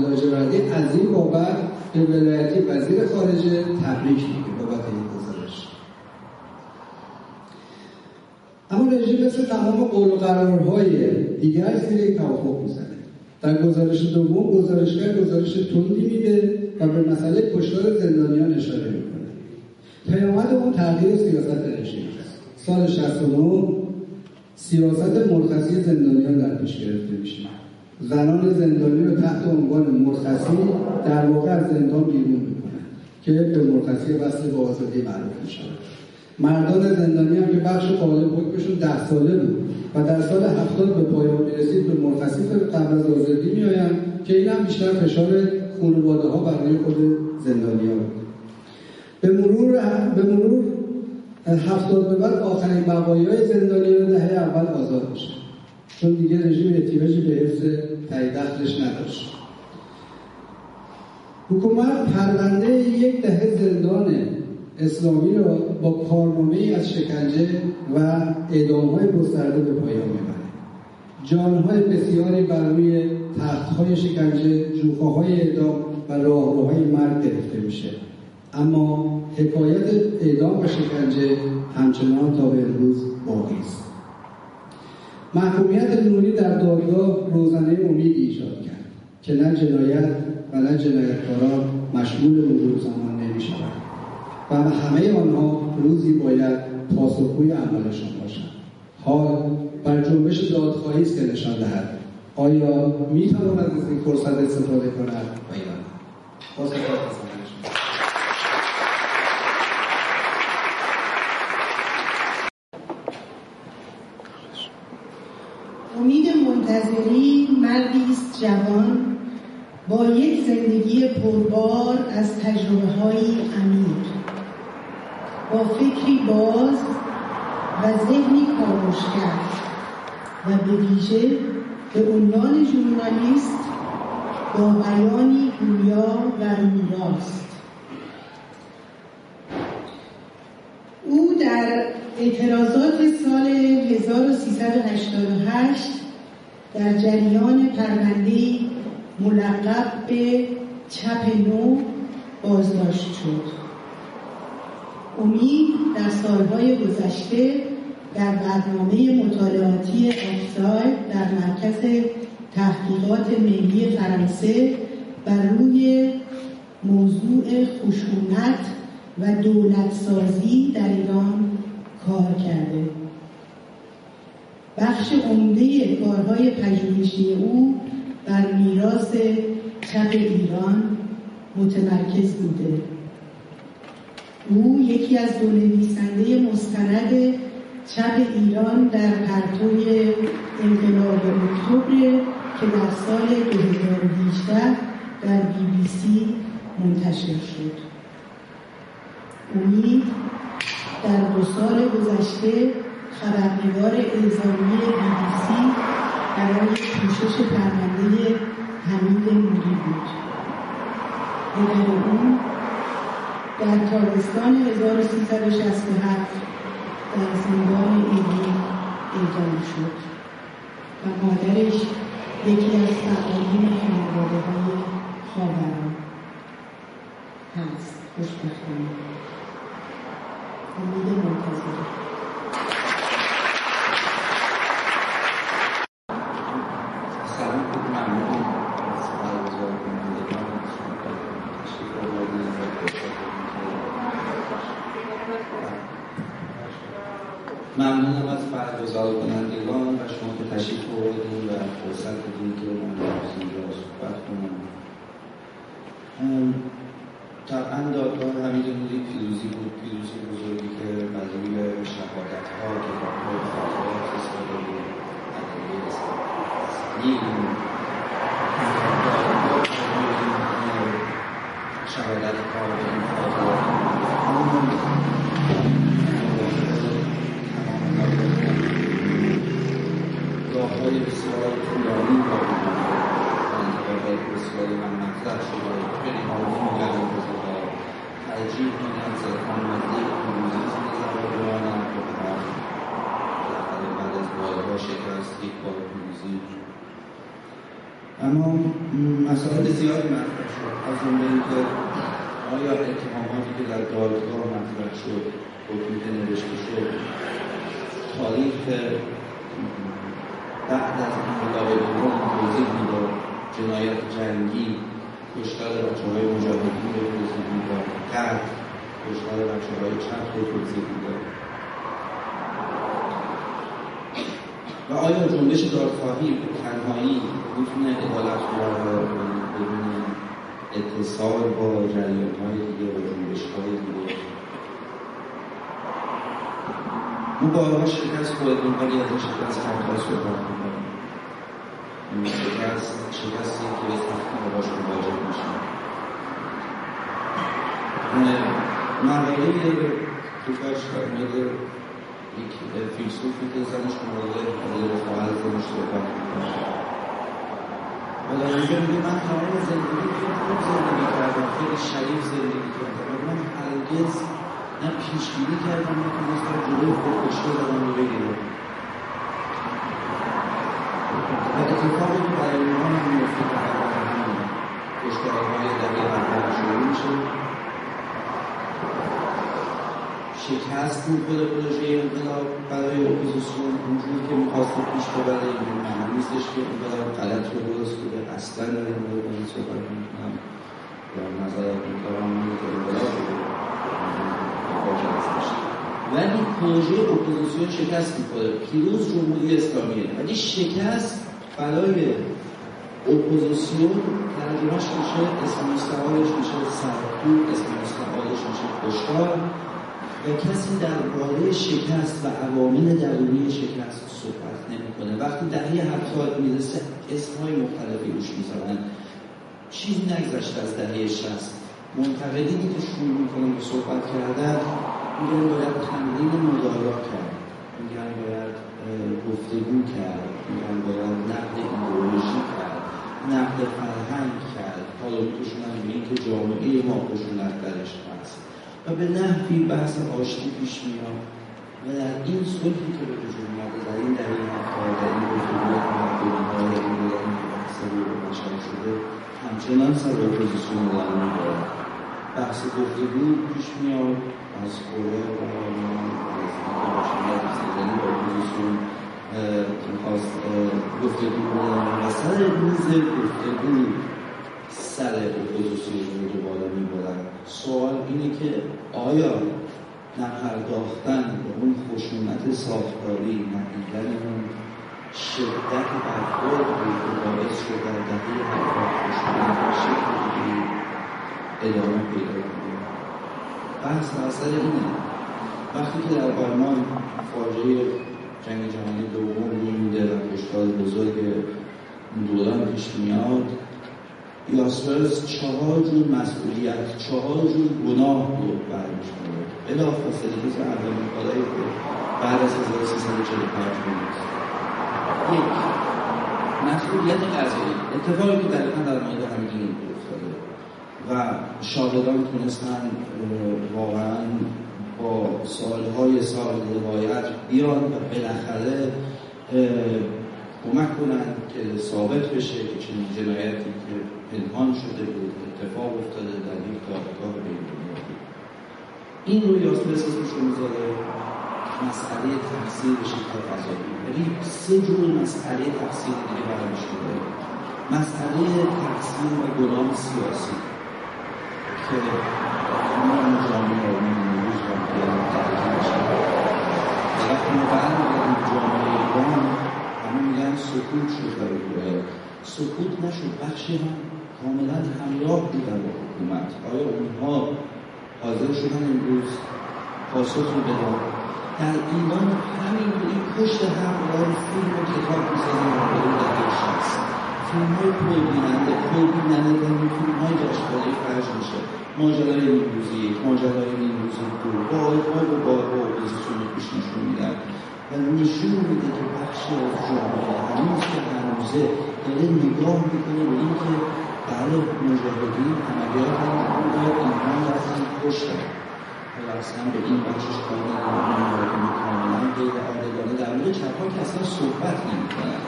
لاجوردی از این بابت به ولایتی وزیر خارجه تبریک میگه بابت این گزارش. اما رژیم مثل تمام قول و قرارهای دیگر زیر یک توافق می‌زنه. در گزارش دوم گزارشگر گزارش تندی میده و به مسئله کشتار زندانیان اشاره می‌کنه. پیامد اون تغییر سیاست رژیم. است سال 69 سیاست مرخصی زندانیان در پیش گرفته میشه. زنان زندانی رو تحت عنوان مرخصی در واقع از زندان بیرون می‌کنن که به مرخصی وصل با آزادی معروف میشه مردان زندانی هم که بخش غالب حکمشون ده ساله بود و در سال هفتاد به پایان می‌رسید به مرخصی قبل از آزادی میآیند که این هم بیشتر فشار خانواده ها برای خود زندانی ها بود به مرور به مرور هفتاد به بعد آخرین های زندانیان دهه اول آزاد میشه. چون دیگه رژیم احتیاجی به حفظ تایید دخلش نداشت. حکومت پرونده یک دهه زندان اسلامی را با کارنامه ای از شکنجه و اعدام های گسترده به پایان می‌برد جانهای بسیاری بر روی تختهای شکنجه های اعدام و راهروهای مرگ گرفته میشه. اما حکایت اعدام و شکنجه همچنان تا به امروز باقی است. محکومیت نوری در دادگاه روزنه امیدی ایجاد کرد که نه جنایت و نه جنایتکاران مشمول مرور زمان نمی شود و همه آنها روزی باید پاسخگوی عملشان باشند. حال بر جنبش دادخواهی است که نشان دهد آیا می از این فرصت استفاده کند؟ و یا نه امید منتظری مردی است جوان. با یک زندگی پربار از تجربه های عمیق. با فکری باز و ذهنی کاوشگر و به ویژه به عنوان ژورنالیست با بیانی گویا و روراست او در اعتراضات سال 1388 در جریان پرونده ملقب به چپ نو بازداشت شد. امید در سالهای گذشته در برنامه مطالعاتی اکسای در مرکز تحقیقات ملی فرانسه بر روی موضوع خشونت و دولتسازی در ایران کار کرده. بخش عمده کارهای پژوهشی او بر میراث چپ ایران متمرکز بوده. او یکی از دو نویسنده مستند چپ ایران در پرتوی انقلاب اکتبر که در سال 2018 در بی بی سی منتشر شد. امید در دو سال گذشته خبرنگار الزامی بی بی سی برای پوشش پرونده حمید نوری بود. پدر اون در تابستان 1367 در زندان ایران اعدام شد و مادرش یکی از فعالین خانواده های خاوران هست. خوشبختانه. امید منتظره ممنونم از برگزار کنندگان و شما که تشریف آوردین و فرصت بدین که من اینجا صحبت کنم. طبعا دادگاه حمید نوری پیروزی بود پیروزی بزرگی که بر روی شهادت ها کتاب های خاطرات استفاده بود شهادت ها این خاطرات های بسیار طولانی با انتقادات بسیاری من مطرح شده خیلی حامی میگن بزرگا ترجیح میدن زرخان نزدیک کمونیسم زبانان بالاخره بعد از بارها شکست یک بار پیروزی اما مسائل زیادی مطرح شد. از جمله اینکه آیا اتهاماتی که در دادگاه مطرح شد حکمی که نوشته شد تاریخ بعد از انقلاب دوم توضیح می‌داد جنایت جنگی کشتار بچه های مجاهدین رو توضیح می‌داد کرد کشتار بچه های چپ رو توضیح می‌داد. و آیا جنبش دادخواهی تنهایی می‌تونه عدالت رو برقرار کنه بدون اتصال با جریان های دیگه و جنبش های دیگه ما بارها شکست خوردیم ولی از این شکست کمتر صحبت این شکست شکستی که به سختی باش مواجه میشیم مقاله توکاش فرموده یک فیلسوفی که زنش مورد حاضر خواهر زنش صحبت می‌کنه. اینجا میگه من تمام زندگی خوب زندگی کردم خیلی شریف زندگی کردم. من هرگز نه پیشگیری کردم نه تونستم جلوی خودکشی دارم رو بگیرم. که اونها هم میفته که کشتارهای دقیق اول شروع شکست بود خود پروژه انقلاب برای اپوزیسیون اونجور که می‌خواسته پیش ببره این معنی نیستش که انقلاب غلط رو درست بوده اصلا در این مورد این صحبت می‌کنم؟ یا نظرات می‌کنم که انقلاب ولی پروژه اپوزیسیون شکست می‌خوره. پیروز جمهوری اسلامیه ولی شکست برای اپوزیسیون ترجمهش میشه اسم مستعارش میشه سرکوب اسم مستعارش میشه کشتار. و کسی درباره شکست و عوامل درونی شکست صحبت نمی‌کنه. وقتی دهه هفتاد می‌رسه اسمهای مختلفی روش می‌ذارن چیزی نگذشته از دهه شست منتقدینی که شروع می‌کنن به صحبت کردن میگن باید تمرین مدارا کرد. میگن باید گفتگو کرد. میگن باید نقد ایدئولوژی کرد. نقد فرهنگ کرد. حالا میکشونن به اینکه جامعه ما خشونت درش و به نحوی بحث آشتی پیش میاد. و در این صلحی که به وجود اومده در این دهه هفتاد در این گفتگوی تمدنیها در این دورانی که بحث رو بشر شده همچنان سر اپوزیسیون ادامه می‌برد بحث گفتگو پیش میاد از کره و سیزنی با اپوزیسیون می‌خواست گفتگو کنه و سر میز گفتگو سر اپوزیسیون رو دوباره می‌برن. سوال اینه که آیا نپرداختن به اون خشونت ساختاری ندیدن اون شدت برخورد بود که باعث شد در دهه هفتاد خشونت به شکل دیگه ادامه پیدا کنه؟ بحث اثر اینه. وقتی که در آلمان فاجعه جنگ جهانی دوم روی میده و کشتار بزرگ دوران پیش میاد یاسپرس چهار جور مسئولیت چهار جور گناه رو برمیش کنه بلا فاصله که اولین کارهایی که بعد از 1345 بود. یک مسئولیت قضایی. اتفاقی که دقیقا در مورد همین افتاده. و شاهدان تونستن واقعا با سالهای سال روایت بیان و بالاخره کمک کنن که ثابت بشه که چنین جنایتی که پنهان شده بود اتفاق افتاده در یک دادگاه بین این رو یاسپرس اسمش رو می‌ذاره مسئله به شکل قضایی ولی سه جور مسئله تقصیر دیگه برامش میداره مسئله تقصیر و گناه سیاسی که تمام جامعه امروز و وقتی ما برمیگردیم جامعه ایران همه میگن سکوت شد برای سکوت نشد. بخشی هم کاملا همراه بودن با حکومت. آیا اونها حاضر شدن امروز پاسخ رو بدن؟ در ایران همینطوری پشت هم دارن فیلم و کتاب می‌سازن مقابل دهه شست فیلم های پربیننده پربیننده در این فیلم های جشنواره فرج میشه. ماجرای نیمروزی ماجرای نیمروزی دو. بارها و بارها اپوزیسیون پیش نشون میدن. و نشون میده که بخشی از جامعه هنوز که هنوزه داره نگاه می‌کنه به اینکه بله مجاهدین عملیات هم باید اینها رفتن کشتن و اصلا به این بخشش کار ندارم کاملا غیر عادلانه در مورد چپها که اصلا صحبت نمی‌کنن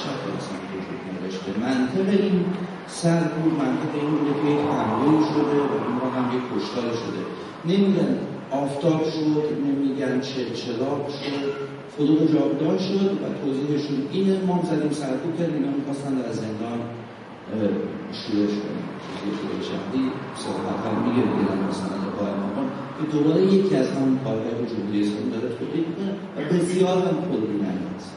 چپ اصلا وجود نداشته منطق این سر بود منطق این بوده که یک حمله شده و این هم یک کشتار شده. نمیگن آفتاب شد نمیگن چه چراغ شد فروغ جاودان شد و توضیحشون اینه ما زدیم سرکوب کردیم اینا می‌خواستن در زندان شورش کنیم چیزی شده شهری صحبت هم میگه در مثلا قائم مقام. که دوباره یکی از همون کارهای جمهوری اسلامی داره تولید می‌کنه و بسیار هم پربیننده است.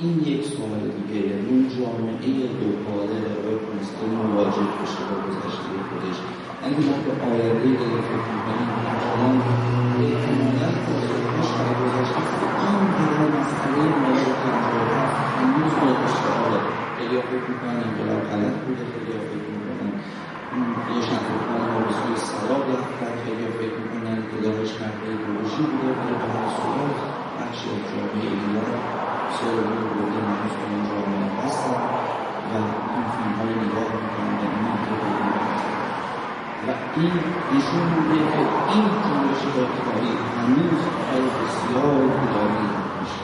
این یک سوال دیگه یعنی اون جامعه دوپاره آقای کنستون مواجه بشه با گذشته خودش. اگه ما به آینده فکر می‌کنیم همچنان احتمالا پاسخگوش برای گذشته این دیگر مسئله مورد خیلی فکر می‌کنن انقلاب غلط بوده خیلی فکر می‌کنن فکر می‌کنن ما به سوی سراب رفتن خیلی فکر که دانش نحوه ایدئولوژی بوده ولی به هر صورت بخشی از جامعه سرمون بوده هنوز به این جامعه هستن و این فیلم های نگاه و این نشون میده که این جنبش دادخواهی هنوز کار بسیار طولانی پیش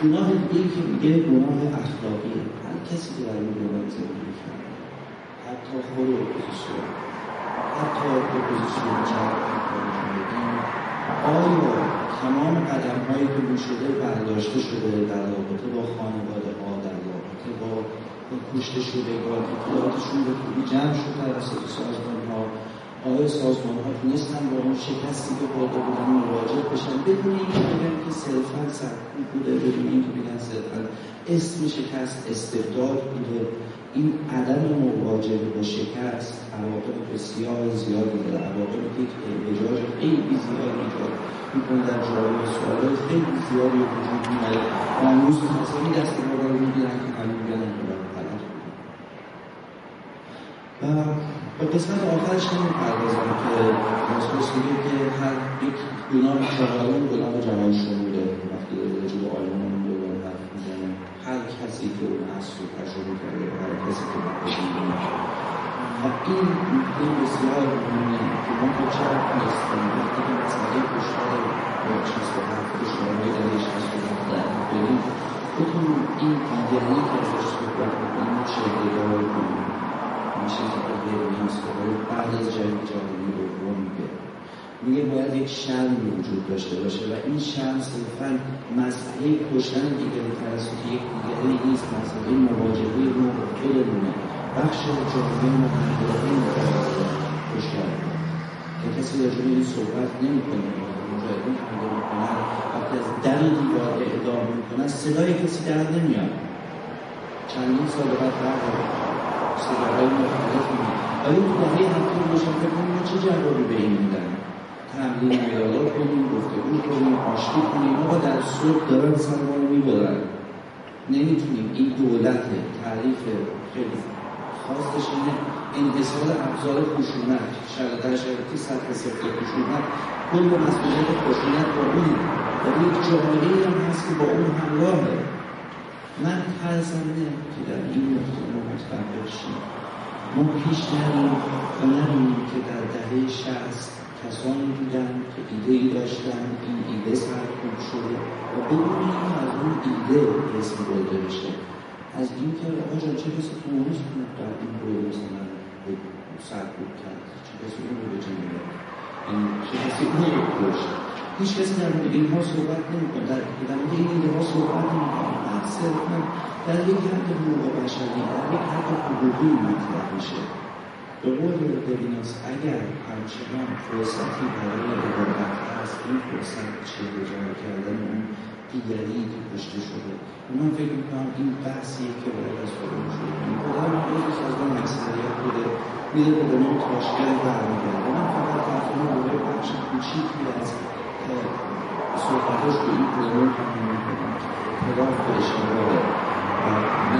گناه دیگه که میگه گناه اخلاقیه هر کسی که در این گناه زندگی کرده حتی خود اپوزیسیون حتی اپوزیسیون چپ آیا تمام قدم هایی که شده برداشته شده در رابطه با خانواده ها در رابطه با کشته شدگان اطلاعاتشون به خوبی جمع شد توسط سازمان ها آیا سازمان ها تونستن با اون شکستی که خورده بودن مواجه بشن. بدون اینکه بگن که صرفا سرکوب بوده بدون اینکه بگن صرفا اسم شکست استبداد بوده. این عدم مواجهه با شکست عواقب بسیار زیادی داره. عواقبی که احتجاج خیلی زیاد ایجاد می‌کنه در جامعه سوالات خیلی زیادی وجود میاره و امروز تصاوی دست ما رو می‌گیرن که همین میگن انقلاب غلط و به قسمت آخرش نمی‌پردازم که ماسکوس میگه که هر یک گناه چهارم گناه جهان شموله وقتی راجع به آلمان دوران حرف می‌زنه. هر کسی که اون اصل رو تجربه کرده هر کسی که و این نکته بسیار مهمه که ما با چه هستیم وقتی که مسئله کشتار با شست و هفت کشتارهای در شست و هفت بریم بتونیم این دیگری که ازش صحبت می‌کنیم این چیزی که برنامه صحبت بعد از جنگ جهانی دوم میگه. میگه باید یک شرم وجود داشته باشه و این شرم صرفا مسئله کشتن دیگری توسط یک دیگری نیست مسئله مواجهه ما با خودمونه. بخش جامعه مهندقی متوازن کشتن. که کسی راجع به این صحبت نمی‌کنه. مجاهدین حمله می‌کنن وقتی از در دیوار اعدام می‌کنن صدای کسی در نمیاد. چندین سال بعد برقرار صداهای مختلف میاد ولی تو دهه هفتاد باشم فکر کنیم چه جوابی به این میدن تمرین مدالا کنیم گفتگو کنیم آشتی کنیم آقا در صبح دارن سر ما رو می‌برن نمی‌تونیم این دولت تعریف خیلی خواستش اینه انحصار ابزار خشونت در شرایطی سطح صفر خشونت کل مسئولیت خشونت با اون ولی یک جامعه هم هست که با اون همراهه من اینه که در این نقطه ما متوقف شیم ما پیش نریم و نبینیم که در دهه شست کسانی بودن که ایده ای داشتن این ایده سرکوب شده و بدون اینکه از اون ایده اسم برده بشه از اینکه آقا جان چه کسی تونست بود در این دوره مثلا سرکوب کرد؟ چه کسی اون رو به این چه کسی اون رو کشت هیچ کسی در مورد اینها صحبت نمی‌کنه. در در مورد این ایده صحبت نمی‌کنه. بعد صرفا در یک حد حقوق بشری در یک حد حقوقی مطرح میشه. به قول لویناس اگر همچنان فرصتی برای عبادت هست این فرصت چه جای کردن اون دیگری که کشته شده؟ من فکر می‌کنم این بحثیه که باید از شروع کنیم. خدا من روز سازمان اکثریت بوده. میره به دنیا تاشکند برمیگرده. من فقط تحصیل دوره بخش کوچیکی از صحبتاش به این به اشتباهه و من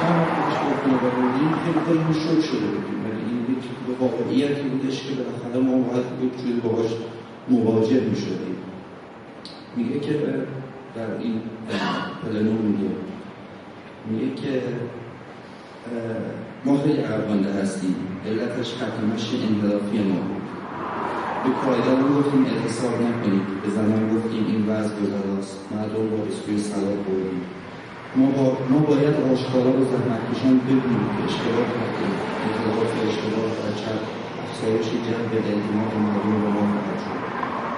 چند وقت پیش گفتیم و بودیم خیلی خیلی شد شده بودیم ولی این یک واقعیتی بودش که بالاخره ما باید یک جوری باهاش مواجه می‌شدیم میگه که در این پلنو میگه میگه که ما خیلی عقبانده هستیم. علتش ختمش انحرافی ما بود. به پایداران گفتیم اعتصاب نکنید به زمان گفتیم این وضع گذراست مردم با به سوی سلام بردیم ما, با... ما باید آشکارا و زحمتکشان بدونیم. که اشتباه کردیم. اطلاعات اشتباه و چپ افزایش جنب اعتماد مردم به ما خواهد شد.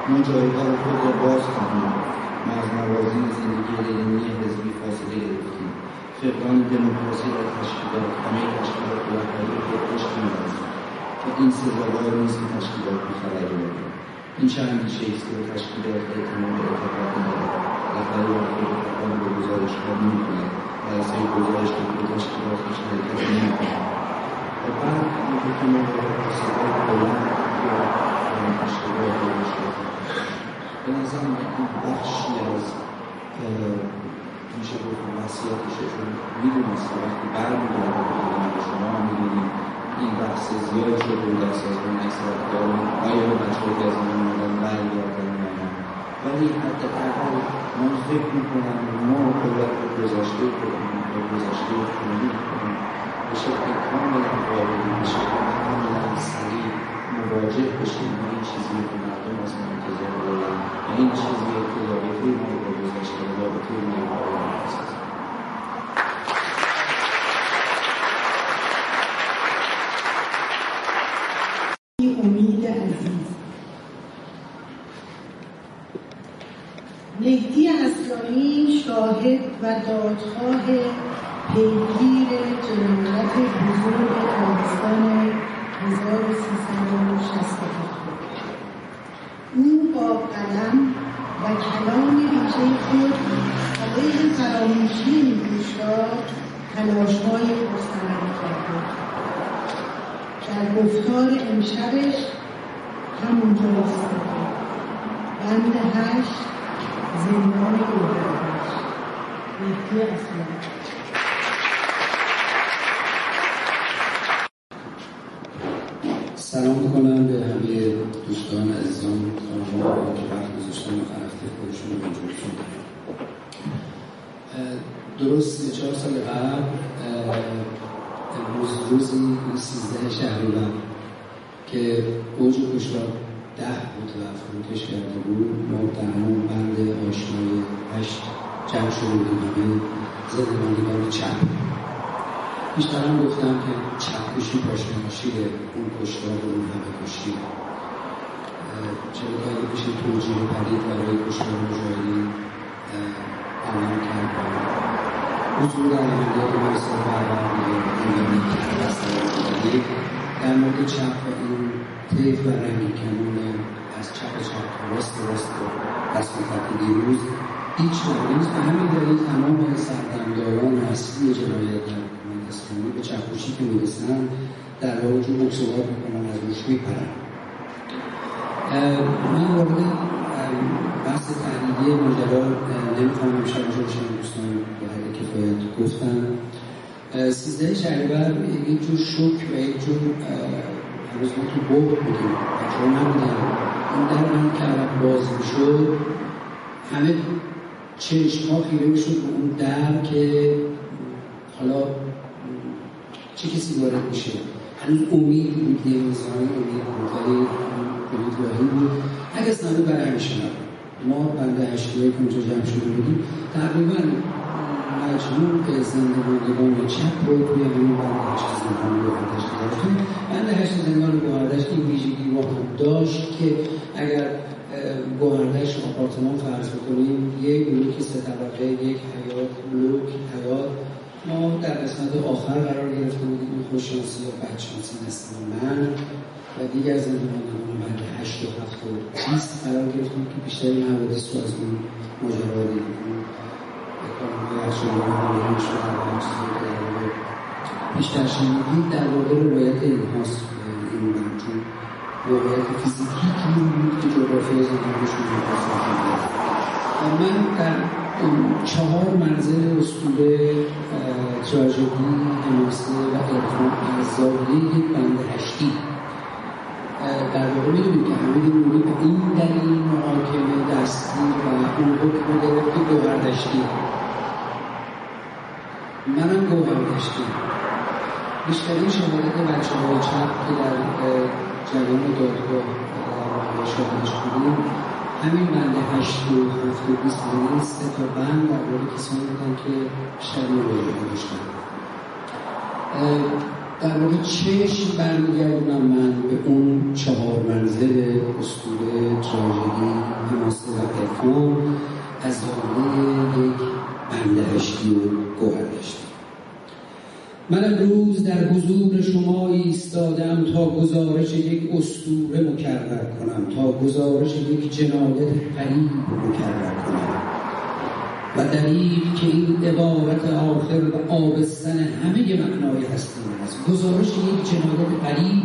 ما جایگاه خود را باز خواهیم ما از موازین زندگی علمی حزبی فاصله گرفتیم. فقدان دموکراسی در تشکیلات همه تشکیلات رهبری خود عشق می‌ورزیم و این سزاوار نیست که تشکیلات بیخبر بمانیم این چه اندیشه است که به تشکیلات اعتماد و اعتقاد ندارد. رهبری بر خود اقدام به گزارشها نمی‌کند و از این گزارش به تشکیلاتش حرکت نمی‌کند. و بعد میگه که ما باید صدای بلند یا اشتباه داشته به نظر این بخشی از میشه گفت وصیتشه چون می‌دونست که وقتی برمیگرده به شما می‌دونیم این بحث زیاد شده در سازمان دارم آیا به بچه از این مدن برگردن یا نه ولی حداقل من فکر می‌کنم ما باید به گذشته کنیم به گذشته خونی کنیم به شکل کاملا واقعی به شکل کاملا سریع مواجه بشیم. با این چیزی که مردم از ما انتظار دارن. این چیزی که رابطه ما با گذشته رابطه ما با آینده امید عزیز مهدی اسلامی شاهد و دادخواه پیگیر جنایت بزرگ تابستان 1367 او با قلم و کلام ویژه خود برای فراموشی این روزگار تلاشهای پرثمری کرده در گفتار امشبش همونجا ایستاده بند هشت زندان گوهرش مهدی اسلامی سلام می‌کنم به همه دوستان عزیزان خانم‌ها که وقت گذاشتن و خرفته خودشون رو شدن درست چهار سال قبل امروز روزی سیزده شهریور. که اوج کشتار ده بود و فروکش کرده بود ما در همون بند آشنای هشت جمع شده بودیم همه زندگانیان چپ. بیشتر هم گفتم که چپ کشی پاشنشی اون کشتار اون همه کشی. چرا که اگه بشه توجیه پدید برای کشتار مجاهدین عمل کرد. حضور عملیات مرسل بربر دیگه این در مورد چپ و این طیف و رنگی کمون از چپ چپ تا راست راست و دست و خط دیروز هیچ نیست به همین دلیل تمام سردمداران اصلی جنایت در حکومت اسلامی به چپوشی که می‌رسن در واقع جو مکسوات می‌کنن از روش میپرن. من وارد بحث تحلیلی ماجرا نمی‌خوام امشب بشم دوستان به حد کفایت گفتم. سیزده شهریور یک جور شک و یک جور ما تو بود بودیم. بچه ها این در من که عرب باز می‌شد. همه چشم ها خیره می‌شد به اون در که حالا چه کسی وارد میشه. هنوز امید بود یه میزانی امید بود. ولی امید واهی بود. اگه اصلا برای همیشه ما بنده هشتیه که اونجا جمع شده بودیم. تقریبا مجموع زندگانگان چپ رو توی همین بند هشت زندگان گوهردش داشتیم بند هشت زندگان گوهردش این ویژگی رو هم داشت که اگر گوهردش آپارتمان فرض بکنیم یک بلوک سه طبقه یک حیات بلوک حیات. ما در قسمت آخر قرار گرفته بودیم این خوششانسی یا بدشانسی نسل من و دیگر زندگانگان بند هشت و هفت و بیست قرار گرفتیم که بیشتری حوادث رو از اون ماجرا دیدیم. بیشتر شنیدید در واقع روایت این هاست این چون روایت فیزیکی که این بود که جغرافی زندگیشون من در چهار منزل اسطوره تراژدی حماسه و عرفان از زاویه یک بند هشتی. در واقع می‌دونید که همه دیگه به این دلیل محاکمه دستی و اون حکم گرفت که گوهردشتی منم گوهردشتی بیشترین شهادت بچه های چپ که در جریان دادگاه شاهدش بودیم همین بند هشت و هفت و بیست این سه تا بند در مورد کسانی بودن که بیشترین رویه داشتن. در واقع چشم برمیگردونم من به اون چهار منزل اسطوره تراژدی حماسه و عرفان از زاویه یک بندهشتی و گوهردشتی من امروز در حضور شما ایستادم تا گزارش یک اسطوره مکرر کنم تا گزارش یک جنایت قریب مکرر کنم. و دلیل که این عبارت آخر و آبستن همه معنای هستی است گزارش یک جنایت قریب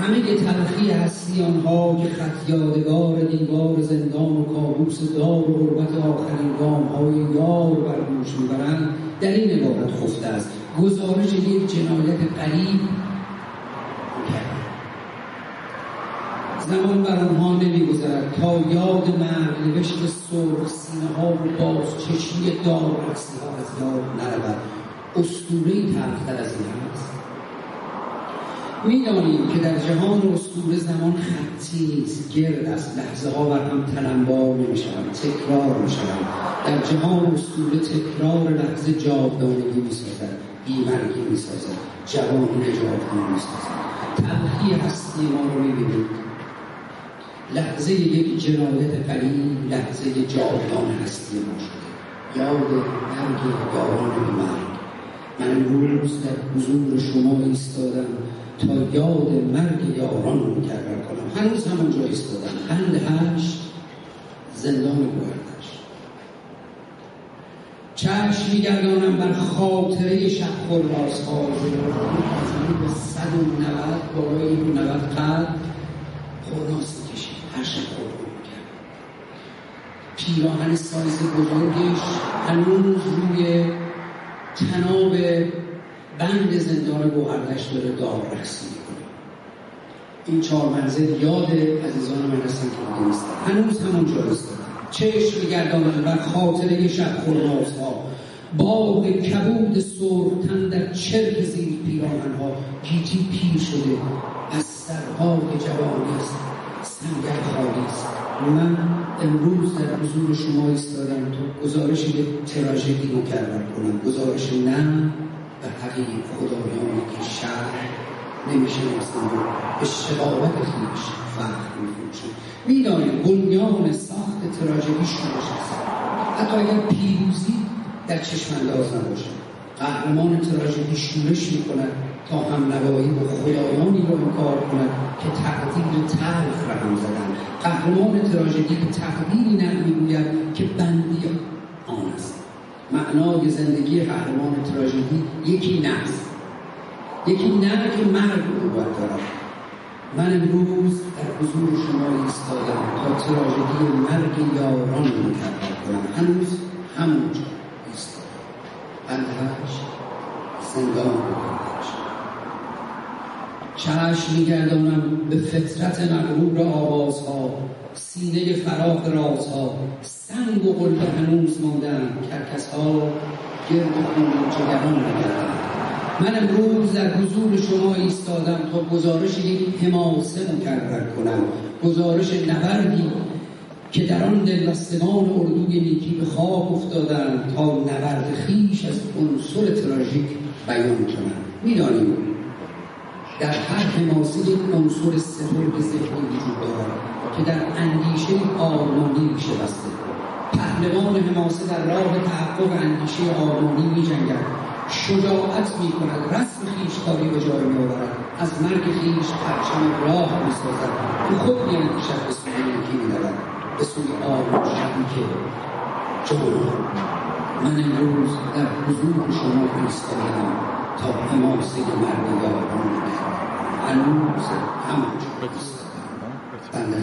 همه تلخی هستی آنها که خط یادگار دیوار زندان و کابوس دار و غربت آخرین گام های یار بر دوش می‌برند در این عبارت خفته است. گزارش یک جنایت قریب زمان بر آنها نمیگذرد تا یاد مرگ نوشت سرخ سینه ها و باز چشمی دار ها از یاد نرود. اسطورهای تلختر از این هست می‌دانیم که در جهان اسطوره زمان خطی نیست گرد است لحظه ها بر هم تلمبار نمی‌شوند تکرار می‌شوند در جهان اسطوره تکرار لحظه جاودانگی می‌سازد بیمرگی می‌سازد جوانی نجاتگی می‌سازد. تلخی هستی ما رو می‌بینید. لحظه یک جنایت قلیل لحظه جاودان هستی ما شده. یاد مرگ یاران مرگ. من امروز در حضور شما ایستادم. تا یاد مرگ یاران رو مکرر کنم. هنوز همونجا ایستادم. قند هشت زندان گوهردش. چشم میگردانم بر خاطره شب خورباز ها به صد و نوت بالای نوت قد خورناس می‌کشید هر شب خورد پیراهن سایز بزرگش هنوز روی تناب بند زندان گوهردش داره دار رقصی می‌کنه. این چهار منزل یاد عزیزان من هستن که نیستن هنوز همونجا هستن چشم میگردانم بر خاطره شب ها باغ کبود سرختن در چرک زیر پیراهن ها گیتی پیر شده. از سرهای جوانی است. سنگر خالی است. من امروز در حضور شما ایستادم تا گزارش تراژدی رو کنم. گزارش نه و حقیق خدایانی که شهر نمیشه و به شقاوت خیش فخر میفروشن می‌دانیم بنیان ساخت تراژدی شورش است حتی اگر پیروزی در چشم انداز نباشه. قهرمان تراژدی شورش می‌کند تا هم نوایی و خدایانی را انکار کند که تقدیر تلخ رقم زدن قهرمان تراژدی به تقدیری نه می‌گوید که بندی معنای زندگی قهرمان تراژدی یکی نه یکی نه که مرگ رو باید دارد من امروز در حضور شما ایستادم تا تراژدی مرگ یاران رو مکرر کنم. هنوز همونجا ایستادم. بندهش زندان بکنش چشم میگردانم به فطرت مغرور آوازها. سینه فراغ رازها سنگ و قلب هنوز ماندن کرکس ها گرد خون جگران من امروز در حضور شما ایستادم تا گزارش یک حماسه مکرر کنم. گزارش نبردی که در آن دلبستگان اردوی نیکی به خواب افتادند تا نبرد خیش از عنصر تراژیک بیان کنم می‌دانیم در هر حماسه یک عنصر سترگ ذهنی وجود دارد. که در اندیشه آرمانی میشه بسته پهلوان حماسه در راه تحقق اندیشه آرمانی می جنگد شجاعت می کند رسم کاری به جای می آورد از مرگ خیش پرچم راه می سازد که خود می اندیشد به سوی نیکی می دارد به سوی آرمان شبی که من امروز در حضور شما ایستادم تا حماسه مرگ یاران هنوز همانجا ایستادم بنده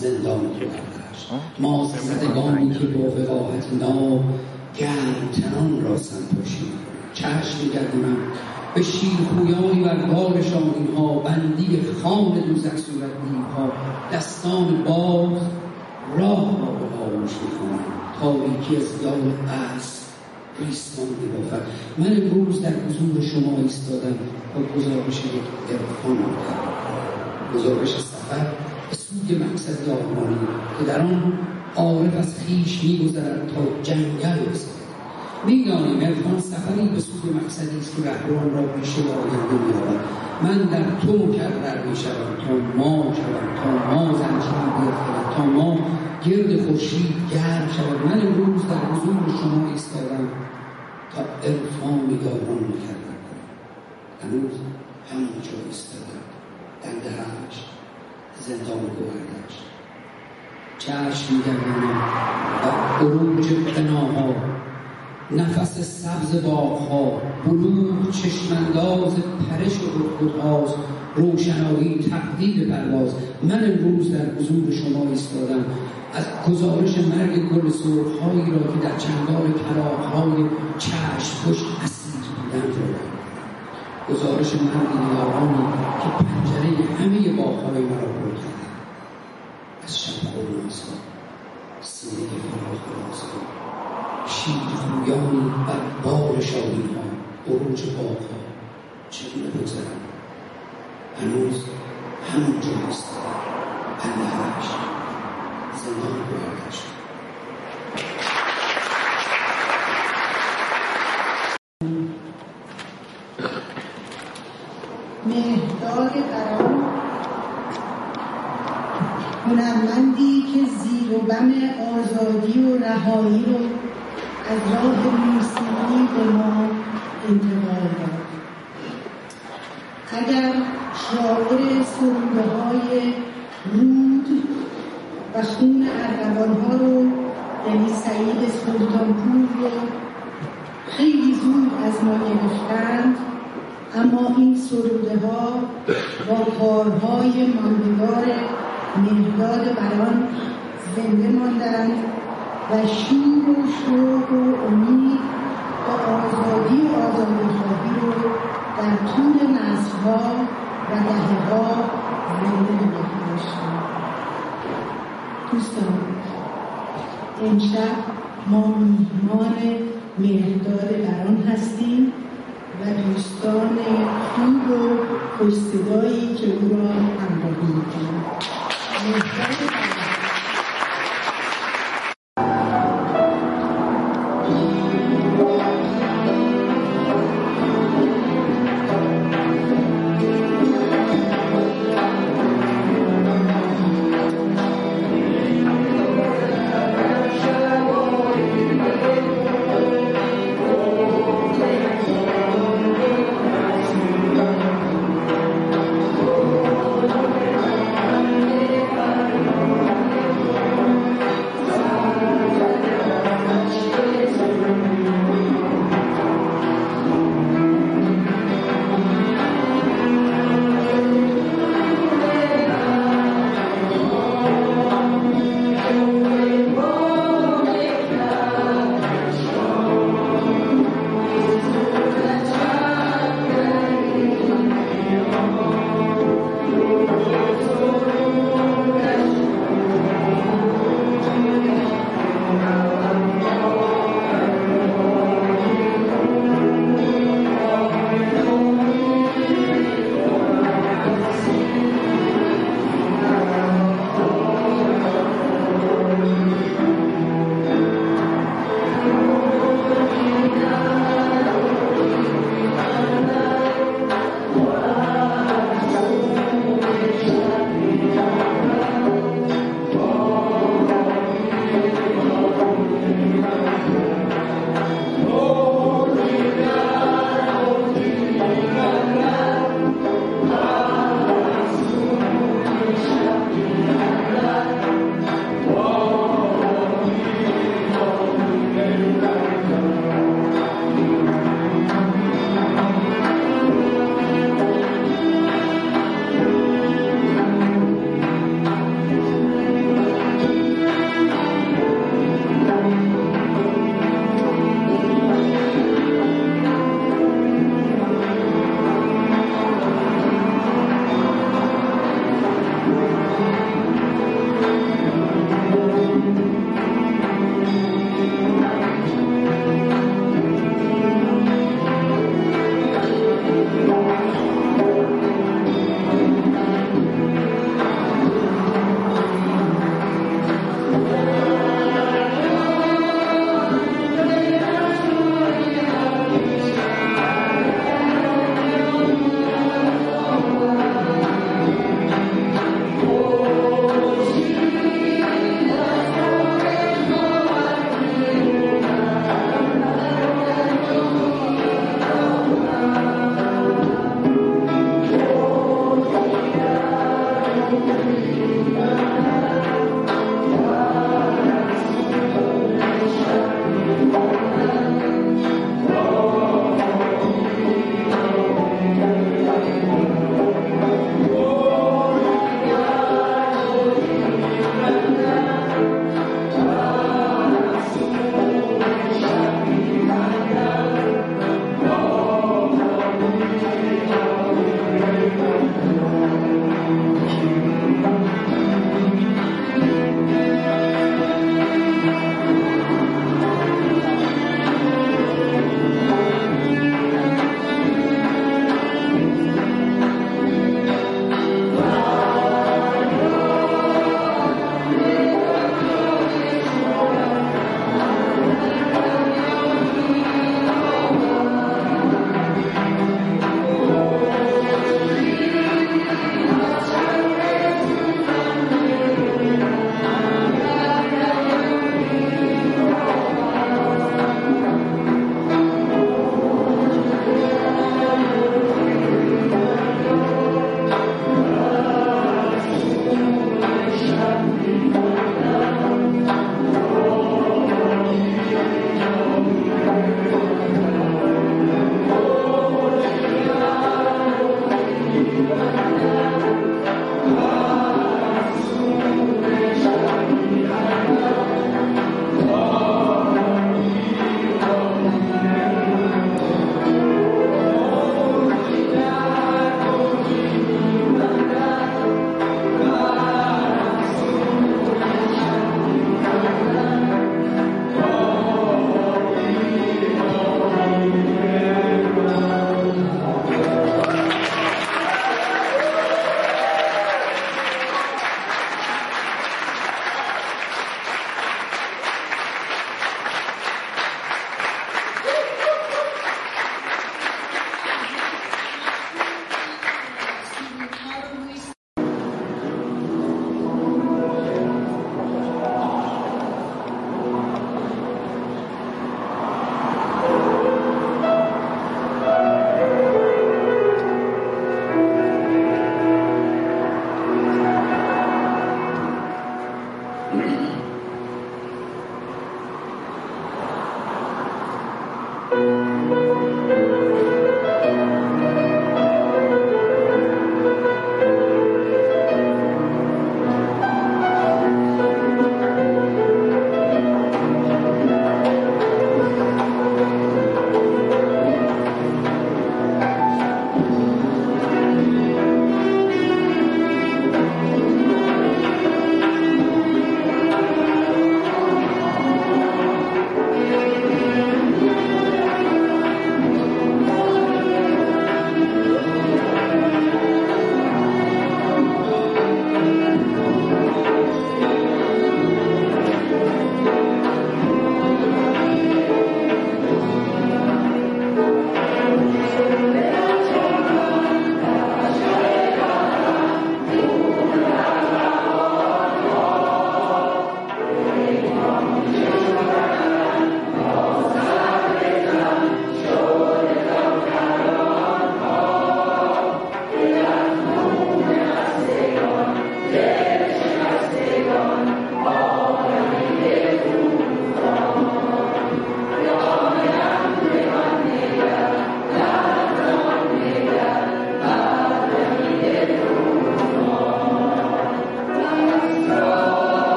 زندان کردش ما زدگانی که با وقاحت ناب گرم تنان را سنپاشی چشم میگردونم. به شیرخویانی بر بارشان اینها بندی خان دوزک صورت ها دستان باز راه را به آغوش می‌کنم. تاریکی از یال قصد ریسمان میبافد من امروز در حضور شما ایستادم با گزارش یک عرفان گزارش سفر به سوی مقصد آرمانی که در آن عارف از خیش میگذرد تا جنگل رسد می‌دانیم عرفان سفری به سوی مقصدی است که رهروان را پیش آینده مییابد من در تو مکرر می‌شوم تا ما شوم تا ما زنجیر بیفتد تا ما گرد خورشید گرم شود من امروز در حضور شما ایستادم تا عرفان یاران مکرر کنم. هنوز همونجا ایستادم. دندهش زندان گوهردش چشم میگردانم و عروج قناها نفس سبز باغها بلوغ چشمانداز پرش خودهاست روشنایی تقدیر پرواز. من امروز در حضور شما ایستادم. از گزارش مرگ گل سرخهایی را که در چنگال کلاقهای چشم پشت اسیر بودن رو گزارش مردی نیارانی که پنجره همه باغهای مرا پر کرده از شب خورنازها سینه فراخ شیر خویانی بر بار شاهی ها بروج باغها. چگونه بگذرم هنوز همونجا هست پندهرش زندان برگشت. مهداد قرار. هنرمندی که زیر و بم آزادی و رهایی رو از راه موسیقی به ما انتقال داد. اگر شاعر سروده های رود و خون اردوان ها رو یعنی سعید سلطانپور رو خیلی زود از ما گرفتند اما این سروده ها با کارهای ماندگار مهداد بران زنده ماندند و شور و شوق و امید و آزادی و آزادی خواهی رو در طول نسلها و دهه ها زنده نگه داشتند دوستان امشب ما میهمان مهداد بران هستیم. و دوستان خوب و خوشصدایی که او را همراهی می‌کنند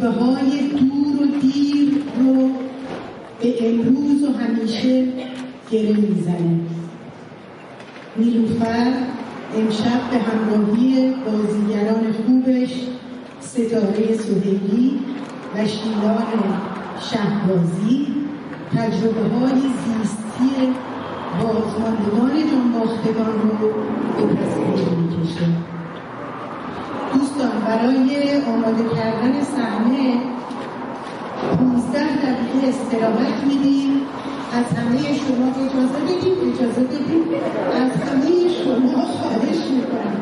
تجربه های دور و دیر رو به امروز و همیشه گره می‌زنه. نیلوفر امشب به همراهی بازیگران خوبش ستاره سهیلی و شیلان شهبازی تجربه های زیستی بازماندگان جنباختگان رو به تصویر می‌کشه. برای آماده کردن صحنه 15 دقیقه استراحت میدیم. از همه شما اجازه بدید اجازه بدید. از همه شما خواهش می‌کنم.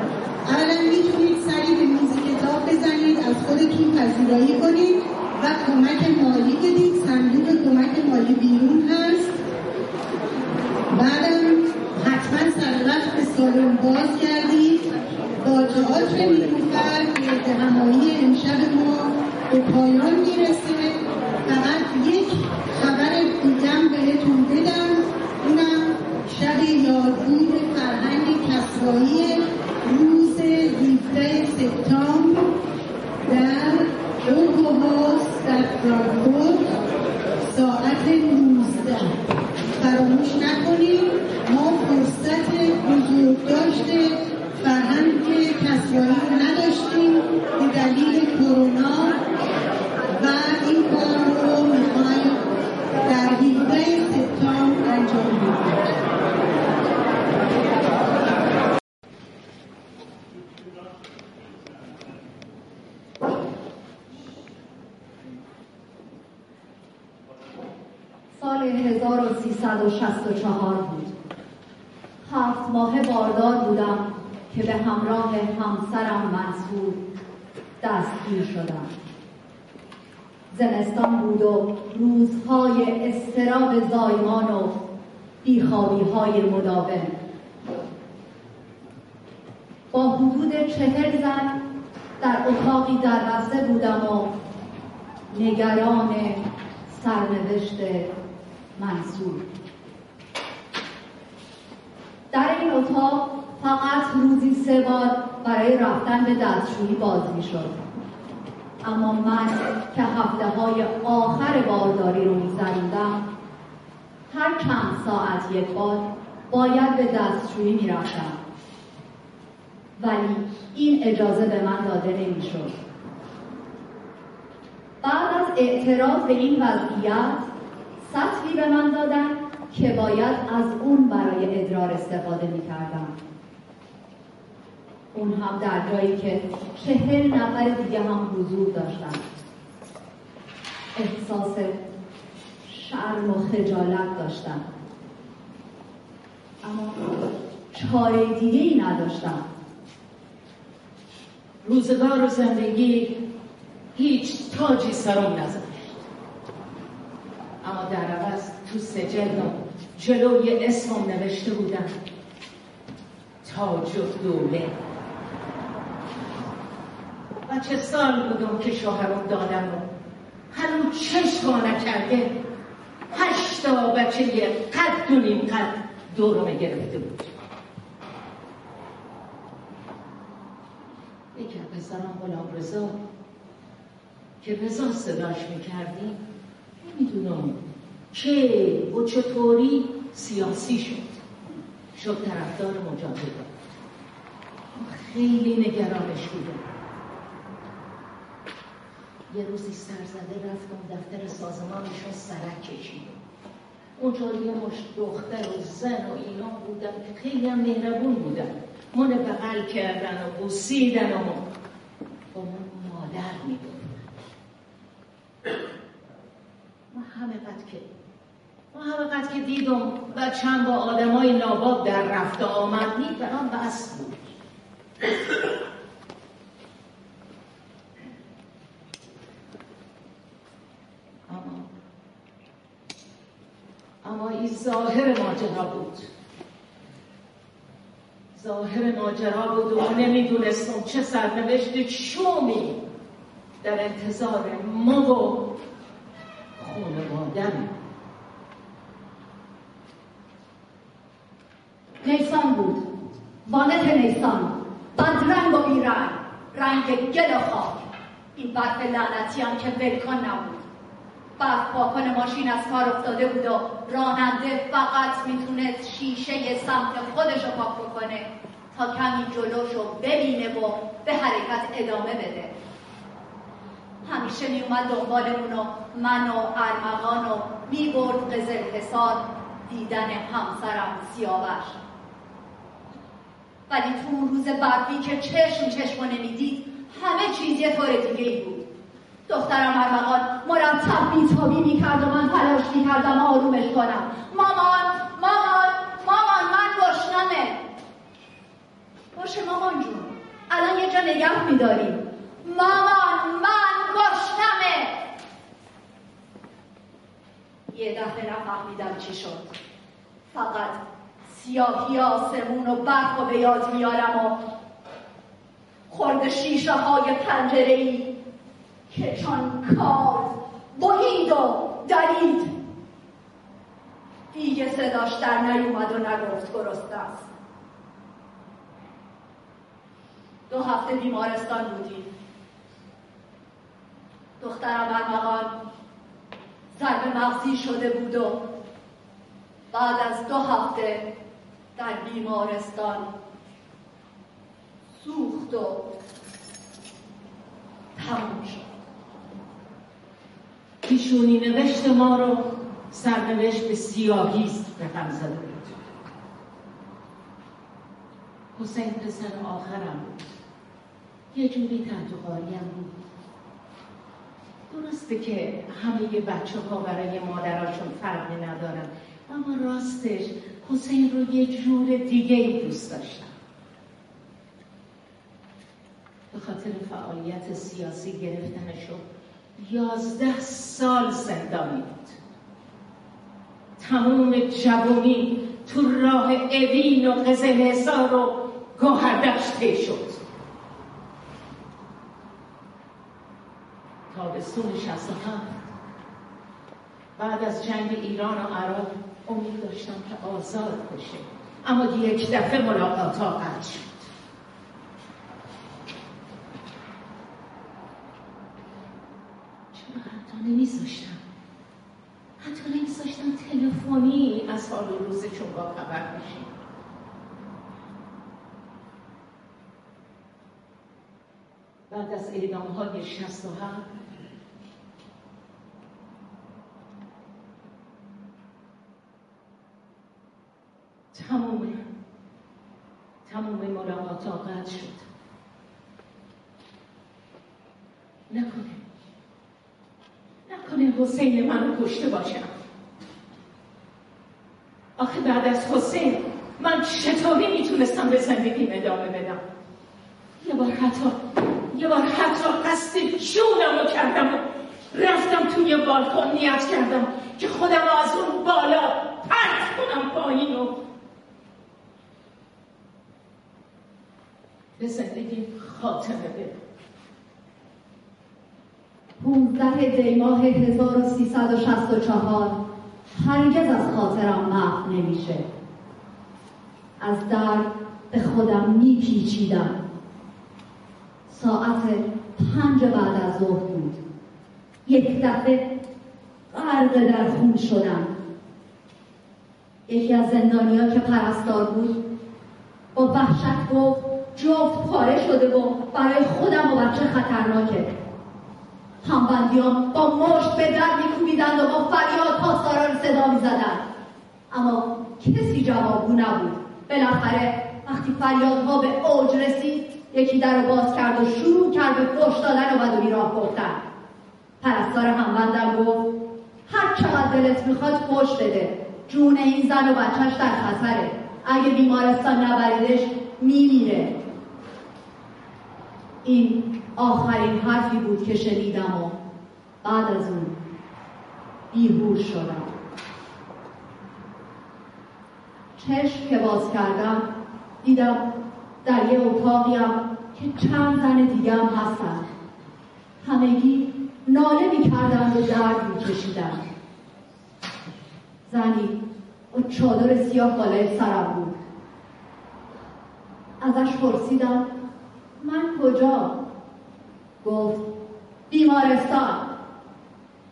اولا می‌تونید سری به میز کتاب بزنید از خودتون پذیرایی کنید و کمک مالی بدید. صندوق کمک مالی بیرون هست. بعدم حتما سر وقت به سالن باز کردید با تئاتر نیلوفر به همایی امشب ما به پایان می‌رسه. فقط یک خبر دیگم بهتون بدم. اونم شب یادبود فرهنگ کسرایی روز 17 سپتامبر در اوگوهاس در فرانکفورت ساعت 19 فراموش نکنید ما فرصت بزرگ داشته کسرایی رو نداشتیم. به دلیل کرونا و این کار رو می‌خوایم در 17 سپتامبر انجام بدیم. سال 1364 بود. هفت ماه باردار بودم. که به همراه همسرم منصور دستگیر شدم. زمستان بود و روزهای استراب زایمان و بیخوابی های مداوم. با حدود چهل زن در اتاقی در بسته بودم و نگران سرنوشت منصور در این اتاق فقط روزی سه بار برای رفتن به دستشویی باز می شد اما من که هفته های آخر بارداری رو میگذروندم هر چند ساعت یک بار باید به دستشویی می‌رفتم. ولی این اجازه به من داده نمی‌شد. بعد از اعتراض به این وضعیت سطحی به من دادن که باید از اون برای ادرار استفاده می‌کردم. اون هم در جایی که چهل نفر دیگه هم حضور داشتن. احساس شرم و خجالت داشتم اما چاره دیگه ای نداشتم روزگار و زندگی هیچ تاجی سرم نزد. اما در عوض تو سجلم جلوی اسمم نوشته بودم تاج و دوله. و چه سال بودم که شوهرم دادم رو. هنوز چشم نکرده. هشتا بچه قد و نیم قد دورمه گرفته بود. یکی پسرم غلام رضا که رضا صداش می‌کردیم نمی‌دونم که و چطوری سیاسی شد. شد طرفدار مجاهدان خیلی نگرانش بودم. یه روزی سرزده رفتم دفتر سازمانشون سرک کشیدم. اونجا یه مش دختر و زن و اینا بودن که خیلی هم مهربون بودن. من بغل کردن و بوسیدن و با من مادر می‌گفت ما همه قد که محبقت که دیدم و چند با آدمای ناباب در رفت آمد نید برام بس بود اما اما این ظاهر ماجرا بود. ظاهر ماجرا بود و نمی‌دونستم چه سرنوشت شومی در انتظار ما و خانوادم نیسان بود. وانت نیسان. رنگ و بیرنگ. رنگ گل و این برف لعنتی هم که ولکن نبود. برف پاکن ماشین از کار افتاده بود و راننده فقط می‌تونست شیشه سمت خودش رو پاک بکنه تا کمی جلوش رو ببینه و به حرکت ادامه بده. همیشه میومد دنبالمون و من و ارمغان و می‌برد قزل حسار دیدن همسرم سیاوش. ولی تو اون روز برفی که چشم چشم نمی‌دید همه چیز یه طور دیگه ای بود. دخترم ارمغان مرتب بیتابی می‌کرد و من تلاش می‌کردم آرومش کنم. مامان مامان مامان من گشنمه باشه مامان جون الان یه جا نگه میداریم. مامان من گشنمه یه دفعه نفهمیدم چی شد. فقط سیاهی آسمون و برق و به یاد میارم و خورد شیشه های پنجره ای که چون کار. بهید و درید دیگه صداش در نیومد و نگفت گرست است. دو هفته بیمارستان بودیم. دخترم ارمغان ضرب مغزی شده بود و بعد از دو هفته در بیمارستان سوخت و تموم شد. پیشونی نوشت ما رو سرنوشت به سیاهی است هم زده بود. حسین پسر آخرم بود. یه جوری تحت بود. درسته که همه بچه ها برای مادراشون فرقی ندارن اما راستش حسین رو یه جور دیگه دوست داشتم. به خاطر فعالیت سیاسی گرفتنشو یازده سال زندانی بود. تمام جوانی تو راه اوین و قزل و گوهردشت شد. تابستون شست بعد از جنگ ایران و عراق امید داشتم که آزاد بشه اما یک دفعه ملاقات ها قطع شد چرا حتی نمیذاشتم حتی نمیذاشتم تلفنی از حال و روزشون با خبر بشیم بعد از اعدام های شست و تموم تموم ملاقات قطع شد. نکنه. نکنه حسین منو کشته باشم. آخه بعد از حسین من چطوری می‌تونستم به زندگی ادامه بدم؟ یه بار حتی یه بار حتی قصد جونم رو کردم و رفتم توی بالکن نیت کردم که خودم از اون بالا پرت کنم پایین و به زندگی خاتمه بده 15 دی ماه 1364 هرگز از خاطرم محو نمیشه. از در به خودم میپیچیدم. ساعت پنج بعد از ظهر بود. یک دفعه غرق در خون شدم. یکی از زندانیا که پرستار بود با وحشت گفت جفت پاره شده و برای خودم و بچه خطرناکه. همبندیان با مشت به در میکوبیدند و با فریاد پاسدارا رو صدا می‌زدند. اما کسی جوابگو نبود. بالاخره وقتی فریادها به اوج رسید یکی در رو باز کرد و شروع کرد به فش دادن و بد و بیراه گفتن. پرستار همبندم گفت هر چقدر دلت می‌خواد خوش بده. جون این زن و بچهش در خطره. اگه بیمارستان نبریدش میمیره. این آخرین حرفی بود که شنیدم و بعد از اون بیهوش شدم. چشم که باز کردم دیدم در یه اتاقیم که چند زن دیگه هم هستن. همگی ناله می‌کردن و درد میکشیدن زنی و چادر سیاه بالای سرم بود. ازش پرسیدم من کجا؟ گفت بیمارستان.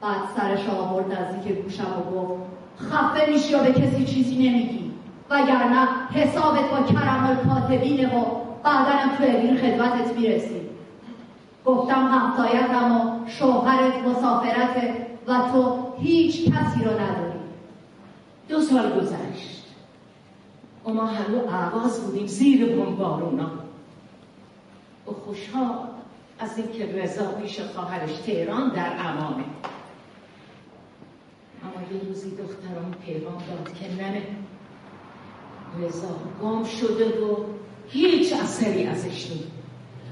بعد سرش آورد نزدیک گوشم و گفت خفه میشی و به کسی چیزی نمیگی. وگرنه حسابت با کرم الکاتبینه و بعدنم تو اوین خدمتت می‌رسی. گفتم همسایتم و شوهرت مسافرته و تو هیچ کسی رو نداری. دو سال گذشت. و ما هنو عواز بودیم زیر بمبارونا و خوشحال. از اینکه رضا پیش خواهرش تهران در امانه اما یه روزی دخترم پیغام داد که ننه رضا گام شده و هیچ اثری ازش نیست.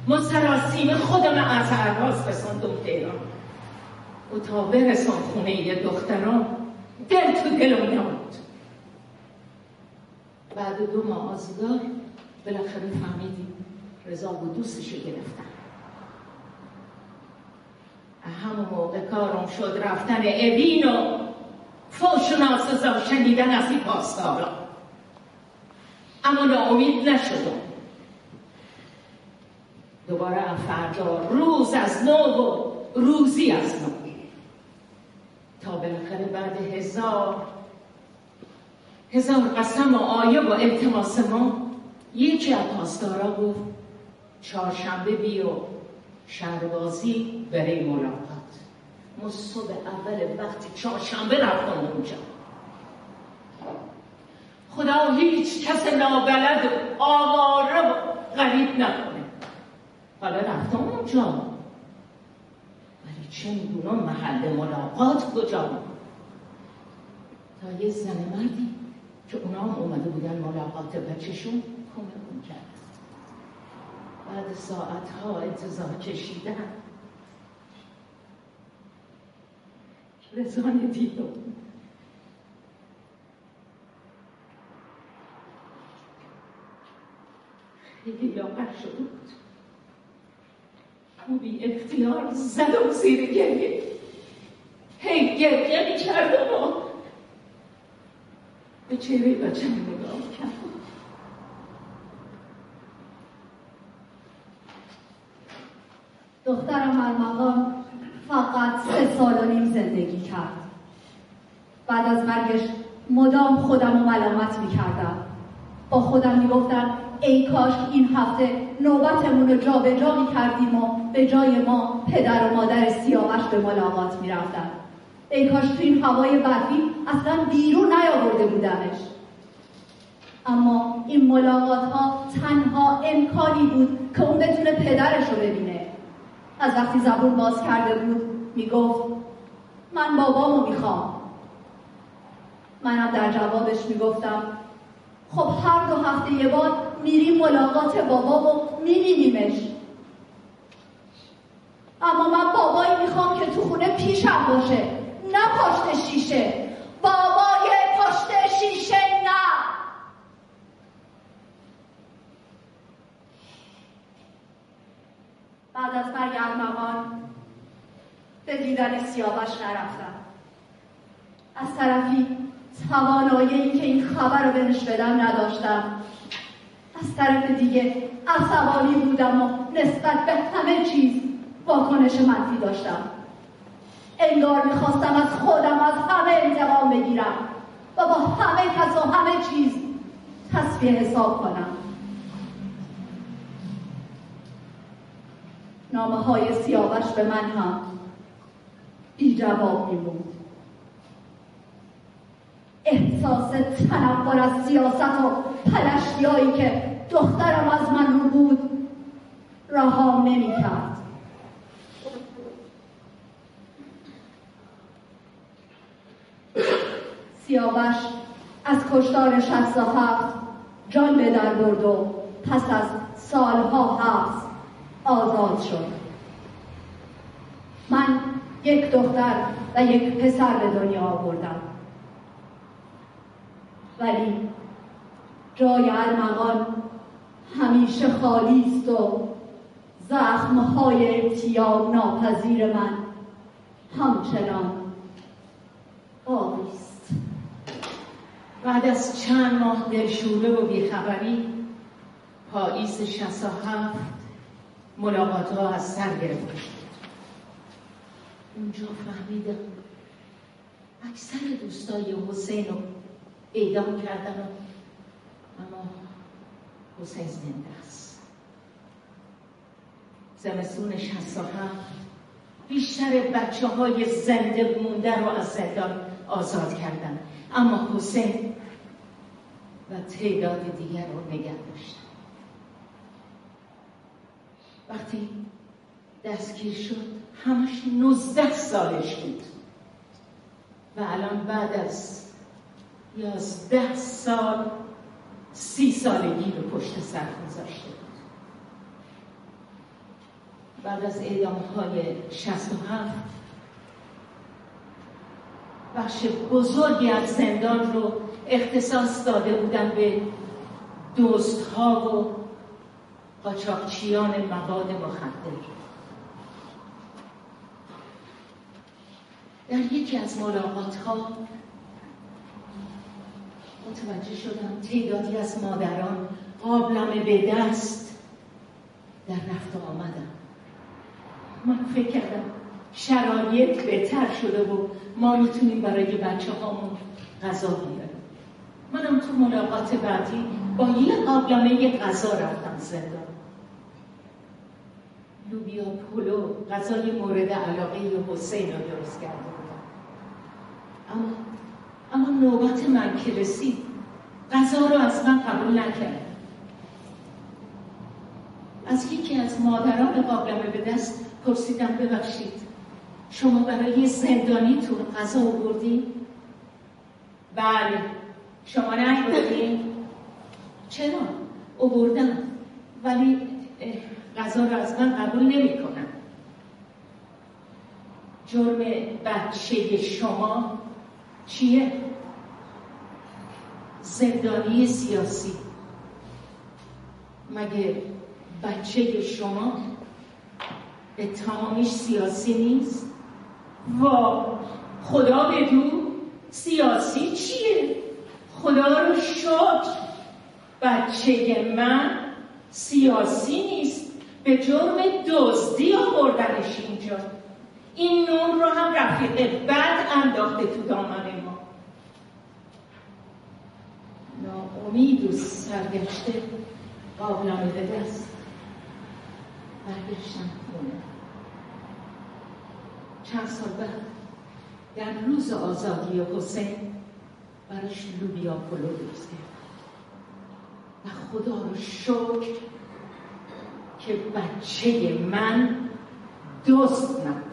ما سراسیم خودم از عرباز رساندم تهران. و تا برسان خونه یه دختران دل تو دلم نمود. بعد دو ماه آزگار بالاخره فهمیدیم رضا و دوستشو گرفتن. همون موقع کارم شد رفتن ابین و فوش و ناسزا شنیدن از این پاسدارا. اما ناامید نشدم دوباره فردا روز از نو و روزی از نو. تا بالاخره بعد هزار هزار قسم و آیه و التماس ما یکی از پاسدارا گفت چهارشنبه بیا شهربازی برای ملاقات. ما صبح اول وقتی چهارشنبه رفتم اونجا. خدا هیچ کس نابلد و آواره و غریب نکنه. حالا رفتم اونجا. ولی چه می‌دونم محل ملاقات کجا تا یه زن مردی که اونا هم اومده بودن ملاقات بچهشون بعد ساعت ها انتظار کشیدن. رزان دیدم خیلی لاغر شده بود. اما بی اختیار زدم زیر گریه. هی گریه می کردم به چهره بچه نگاه کردم دخترم المقام فقط سه سال و نیم زندگی کرد. بعد از مرگش مدام خودم رو ملامت می‌کردم. با خودم می‌گفتم ای کاش این هفته نوبتمون رو جا به جا می‌کردیم و به جای ما پدر و مادر سیاوش به ملاقات می‌رفتن. ای کاش تو این هوای برفی اصلا بیرون نیاورده بودمش. اما این ملاقات ها تنها امکانی بود که اون بتونه پدرش رو ببینه. از وقتی زبون باز کرده بود می‌گفت من بابامو می‌خوام. منم در جوابش می‌گفتم خب هر دو هفته یه بار میریم ملاقات بابا و میبینیمش. اما من بابایی می‌خوام که تو خونه پیشم باشه نه پشت شیشه. بابای پشت شیشه نه بعد از مرگ ارمغان به دیدن سیاوش نرفتم از طرفی توانایی که این خبر رو بهش بدم نداشتم. از طرف دیگه عصبانی بودم و نسبت به همه چیز واکنش منفی داشتم. انگار می‌خواستم از خودم از همه انتقام بگیرم و با همه کس و همه چیز تصفیه حساب کنم. نامه های سیاوش به من هم بی جواب میموند. احساس تنفر از سیاست و پلشتیایی که دخترم از من رو بود رها نمی کرد سیاوش از کشتار شست و هفت جان به در برد و پس از سالها حبس آزاد شد. من یک دختر و یک پسر به دنیا آوردم. ولی جای ارمغان همیشه خالی است و زخمهای اتیاب ناپذیر من همچنان باقی است. بعد از چند ماه دلشوره و بیخبری پاییز شست هفت ملاقات ها از سر گرفته شد اونجا فهمیدم اکثر دوستای حسین رو اعدام کردن اما حسین زنده است. زمستون شست هفت بیشتر بچه های زنده مونده رو از زندان آزاد کردن. اما حسین و تعداد دیگر رو نگه داشتن. وقتی دستگیر شد همش نوزده سالش بود. و الان بعد از یازده سال سی سالگی رو پشت سر گذاشته بود. بعد از اعدام های شست و هفت بخش بزرگی از زندان رو اختصاص داده بودن به دوست ها و قاچاقچیان مواد مخدر. در یکی از ملاقات ها متوجه شدم تعدادی از مادران قابلمه به دست در رفت آمدن. من فکر کردم شرایط بهتر شده و ما می‌تونیم برای بچه هامون غذا بیاریم. منم تو ملاقات بعدی با یه قابلمه غذا رفتم زندان. لوبیا پولو غذای مورد علاقه حسین رو درست کرده بودم. اما اما نوبت من که رسید غذا رو از من قبول نکرد. از یکی از مادران قابلمه به دست پرسیدم ببخشید شما برای زندانیتون غذا آوردین بله شما نیاوردین چرا؟ آوردم ولی غذا رو از من قبول نمی‌کنم. جرم بچه شما چیه؟ زندانی سیاسی. مگه بچه شما اتهامش سیاسی نیست؟ و خدا بدو سیاسی چیه؟ خدا رو شکر. بچه من سیاسی نیست. به جرم دزدی آوردنش اینجا. این نون رو هم رفیق بد انداخته تو دامن ما. ناامید و سرگشته قابلمه به دست. برگشتم خونه. چند سال بعد در روز آزادی حسین براش لوبیا پلو درست کرد. و خدا رو شکر که بچه من دوست نبود.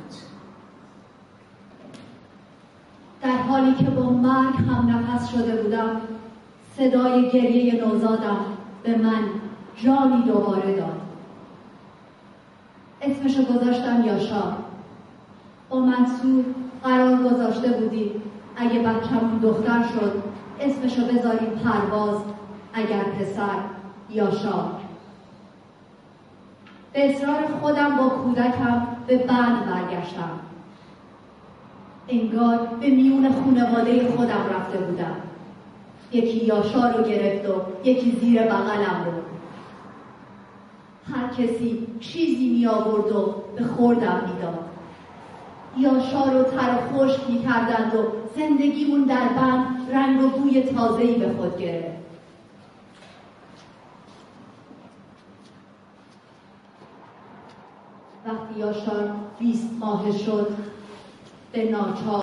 در حالی که با مرگ هم نفس شده بودم صدای گریه نوزادم به من جانی دوباره داد. اسمشو گذاشتم یاشا. با منصور قرار گذاشته بودیم اگه بچه‌مون دختر شد اسمشو بذاریم پرواز اگر پسر یاشا. به اصرار خودم با کودکم به بند برگشتم. انگار به میون خانواده خودم رفته بودم. یکی یاشا رو گرفت و یکی زیر بغلم رو. هر کسی چیزی می آورد و به خوردم می‌داد. یاشا رو تر خشک می کردند و زندگیمون در بند رنگ و بوی تازه‌ای به خود گرفت. وقتی یاشار بیست ماه شد. به ناچار.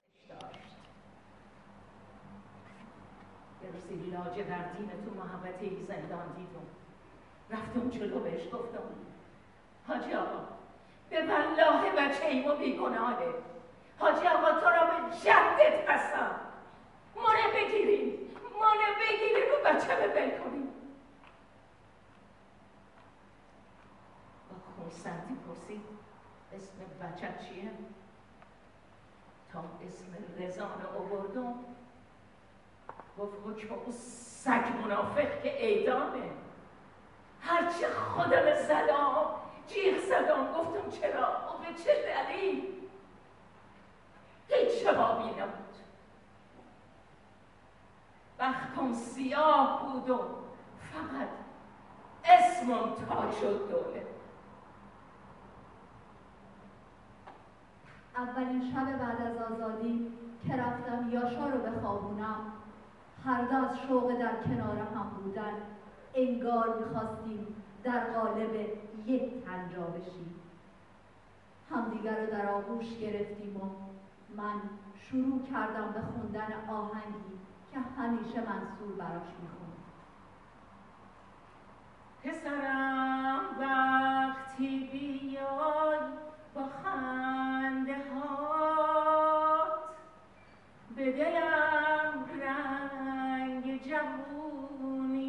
یه روزی لاجوردین تو محبت زندان دیدم. رفتم جلو بهش گفتم حاجی آقا به والله بچه ایمو بیگناهه. حاجی آقا تو را به جدت قسم مانه بگیرید مانه بگیرید و بچه به بل کنید با خونسندی پرسید اسم بچه چیه؟ تا اسم رزان اووردم گفت حکم او سگ منافق که اعدامه. هرچه خودم زدم جیغ زدم گفتم چرا؟ و به چه دلیل؟ هیچ جوابی نبود. بختم سیاه بود و فقط اسمم تاج دوله اولین شب بعد از آزادی که رفتم یاشا رو بخوابونم هر دو از شوق در کنار هم بودن. انگار می‌خواستیم در قالب یک تنجا بشیم. همدیگر رو در آغوش گرفتیم و من شروع کردم به خوندن آهنگی که همیشه منصور براش می‌خوند. پسرم وقتی بیای با خنده هات به دلم رنگ جوونی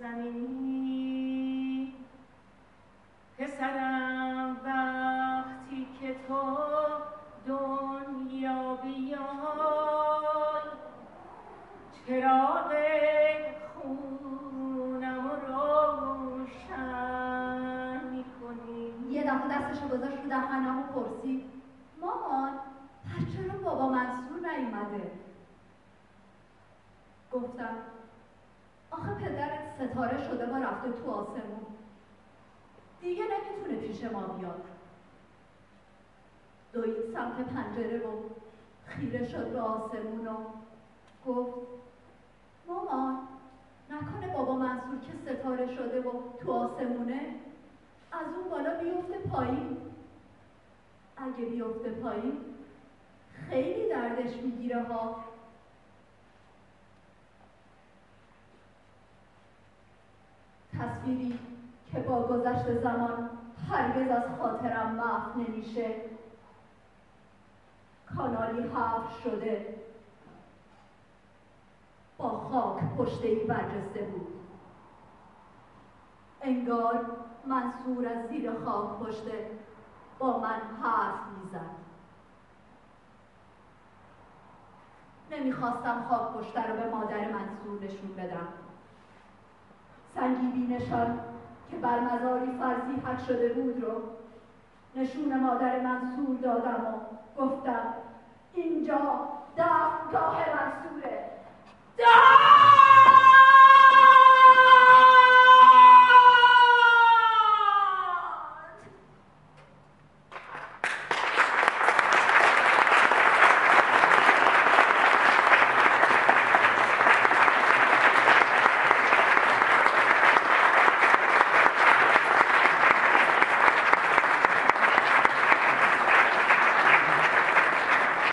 زنی پسرم وقتی که تو دنیا بیای چراغ دفعه دستشو گذاشت رو دهنم و پرسید مامان پس چرا بابا منصور نیومده؟ گفتم آخه پدرت ستاره شده و رفته تو آسمون. دیگه نمی‌تونه پیش ما بیاد. دوید سمت پنجره و خیره شد به آسمون و گفت مامان نکنه بابا منصور که ستاره شده و تو آسمونه؟ از اون بالا بیفته پایین. اگه بیفته پایین خیلی دردش می‌گیره ها. تصویری که با گذشت زمان هرگز از خاطرم محو نمیشه. کانالی حفر شده. با خاک پشته برجسته بود. انگار منصور از زیر خاک پشته با من حرف می‌زد. نمی‌خواستم خاک پشته رو به مادر منصور نشون بدم. سنگی بینشان که بر مزاری فرضی حک شده بود رو نشون مادر منصور دادم و گفتم اینجا دفنگاه منصوره.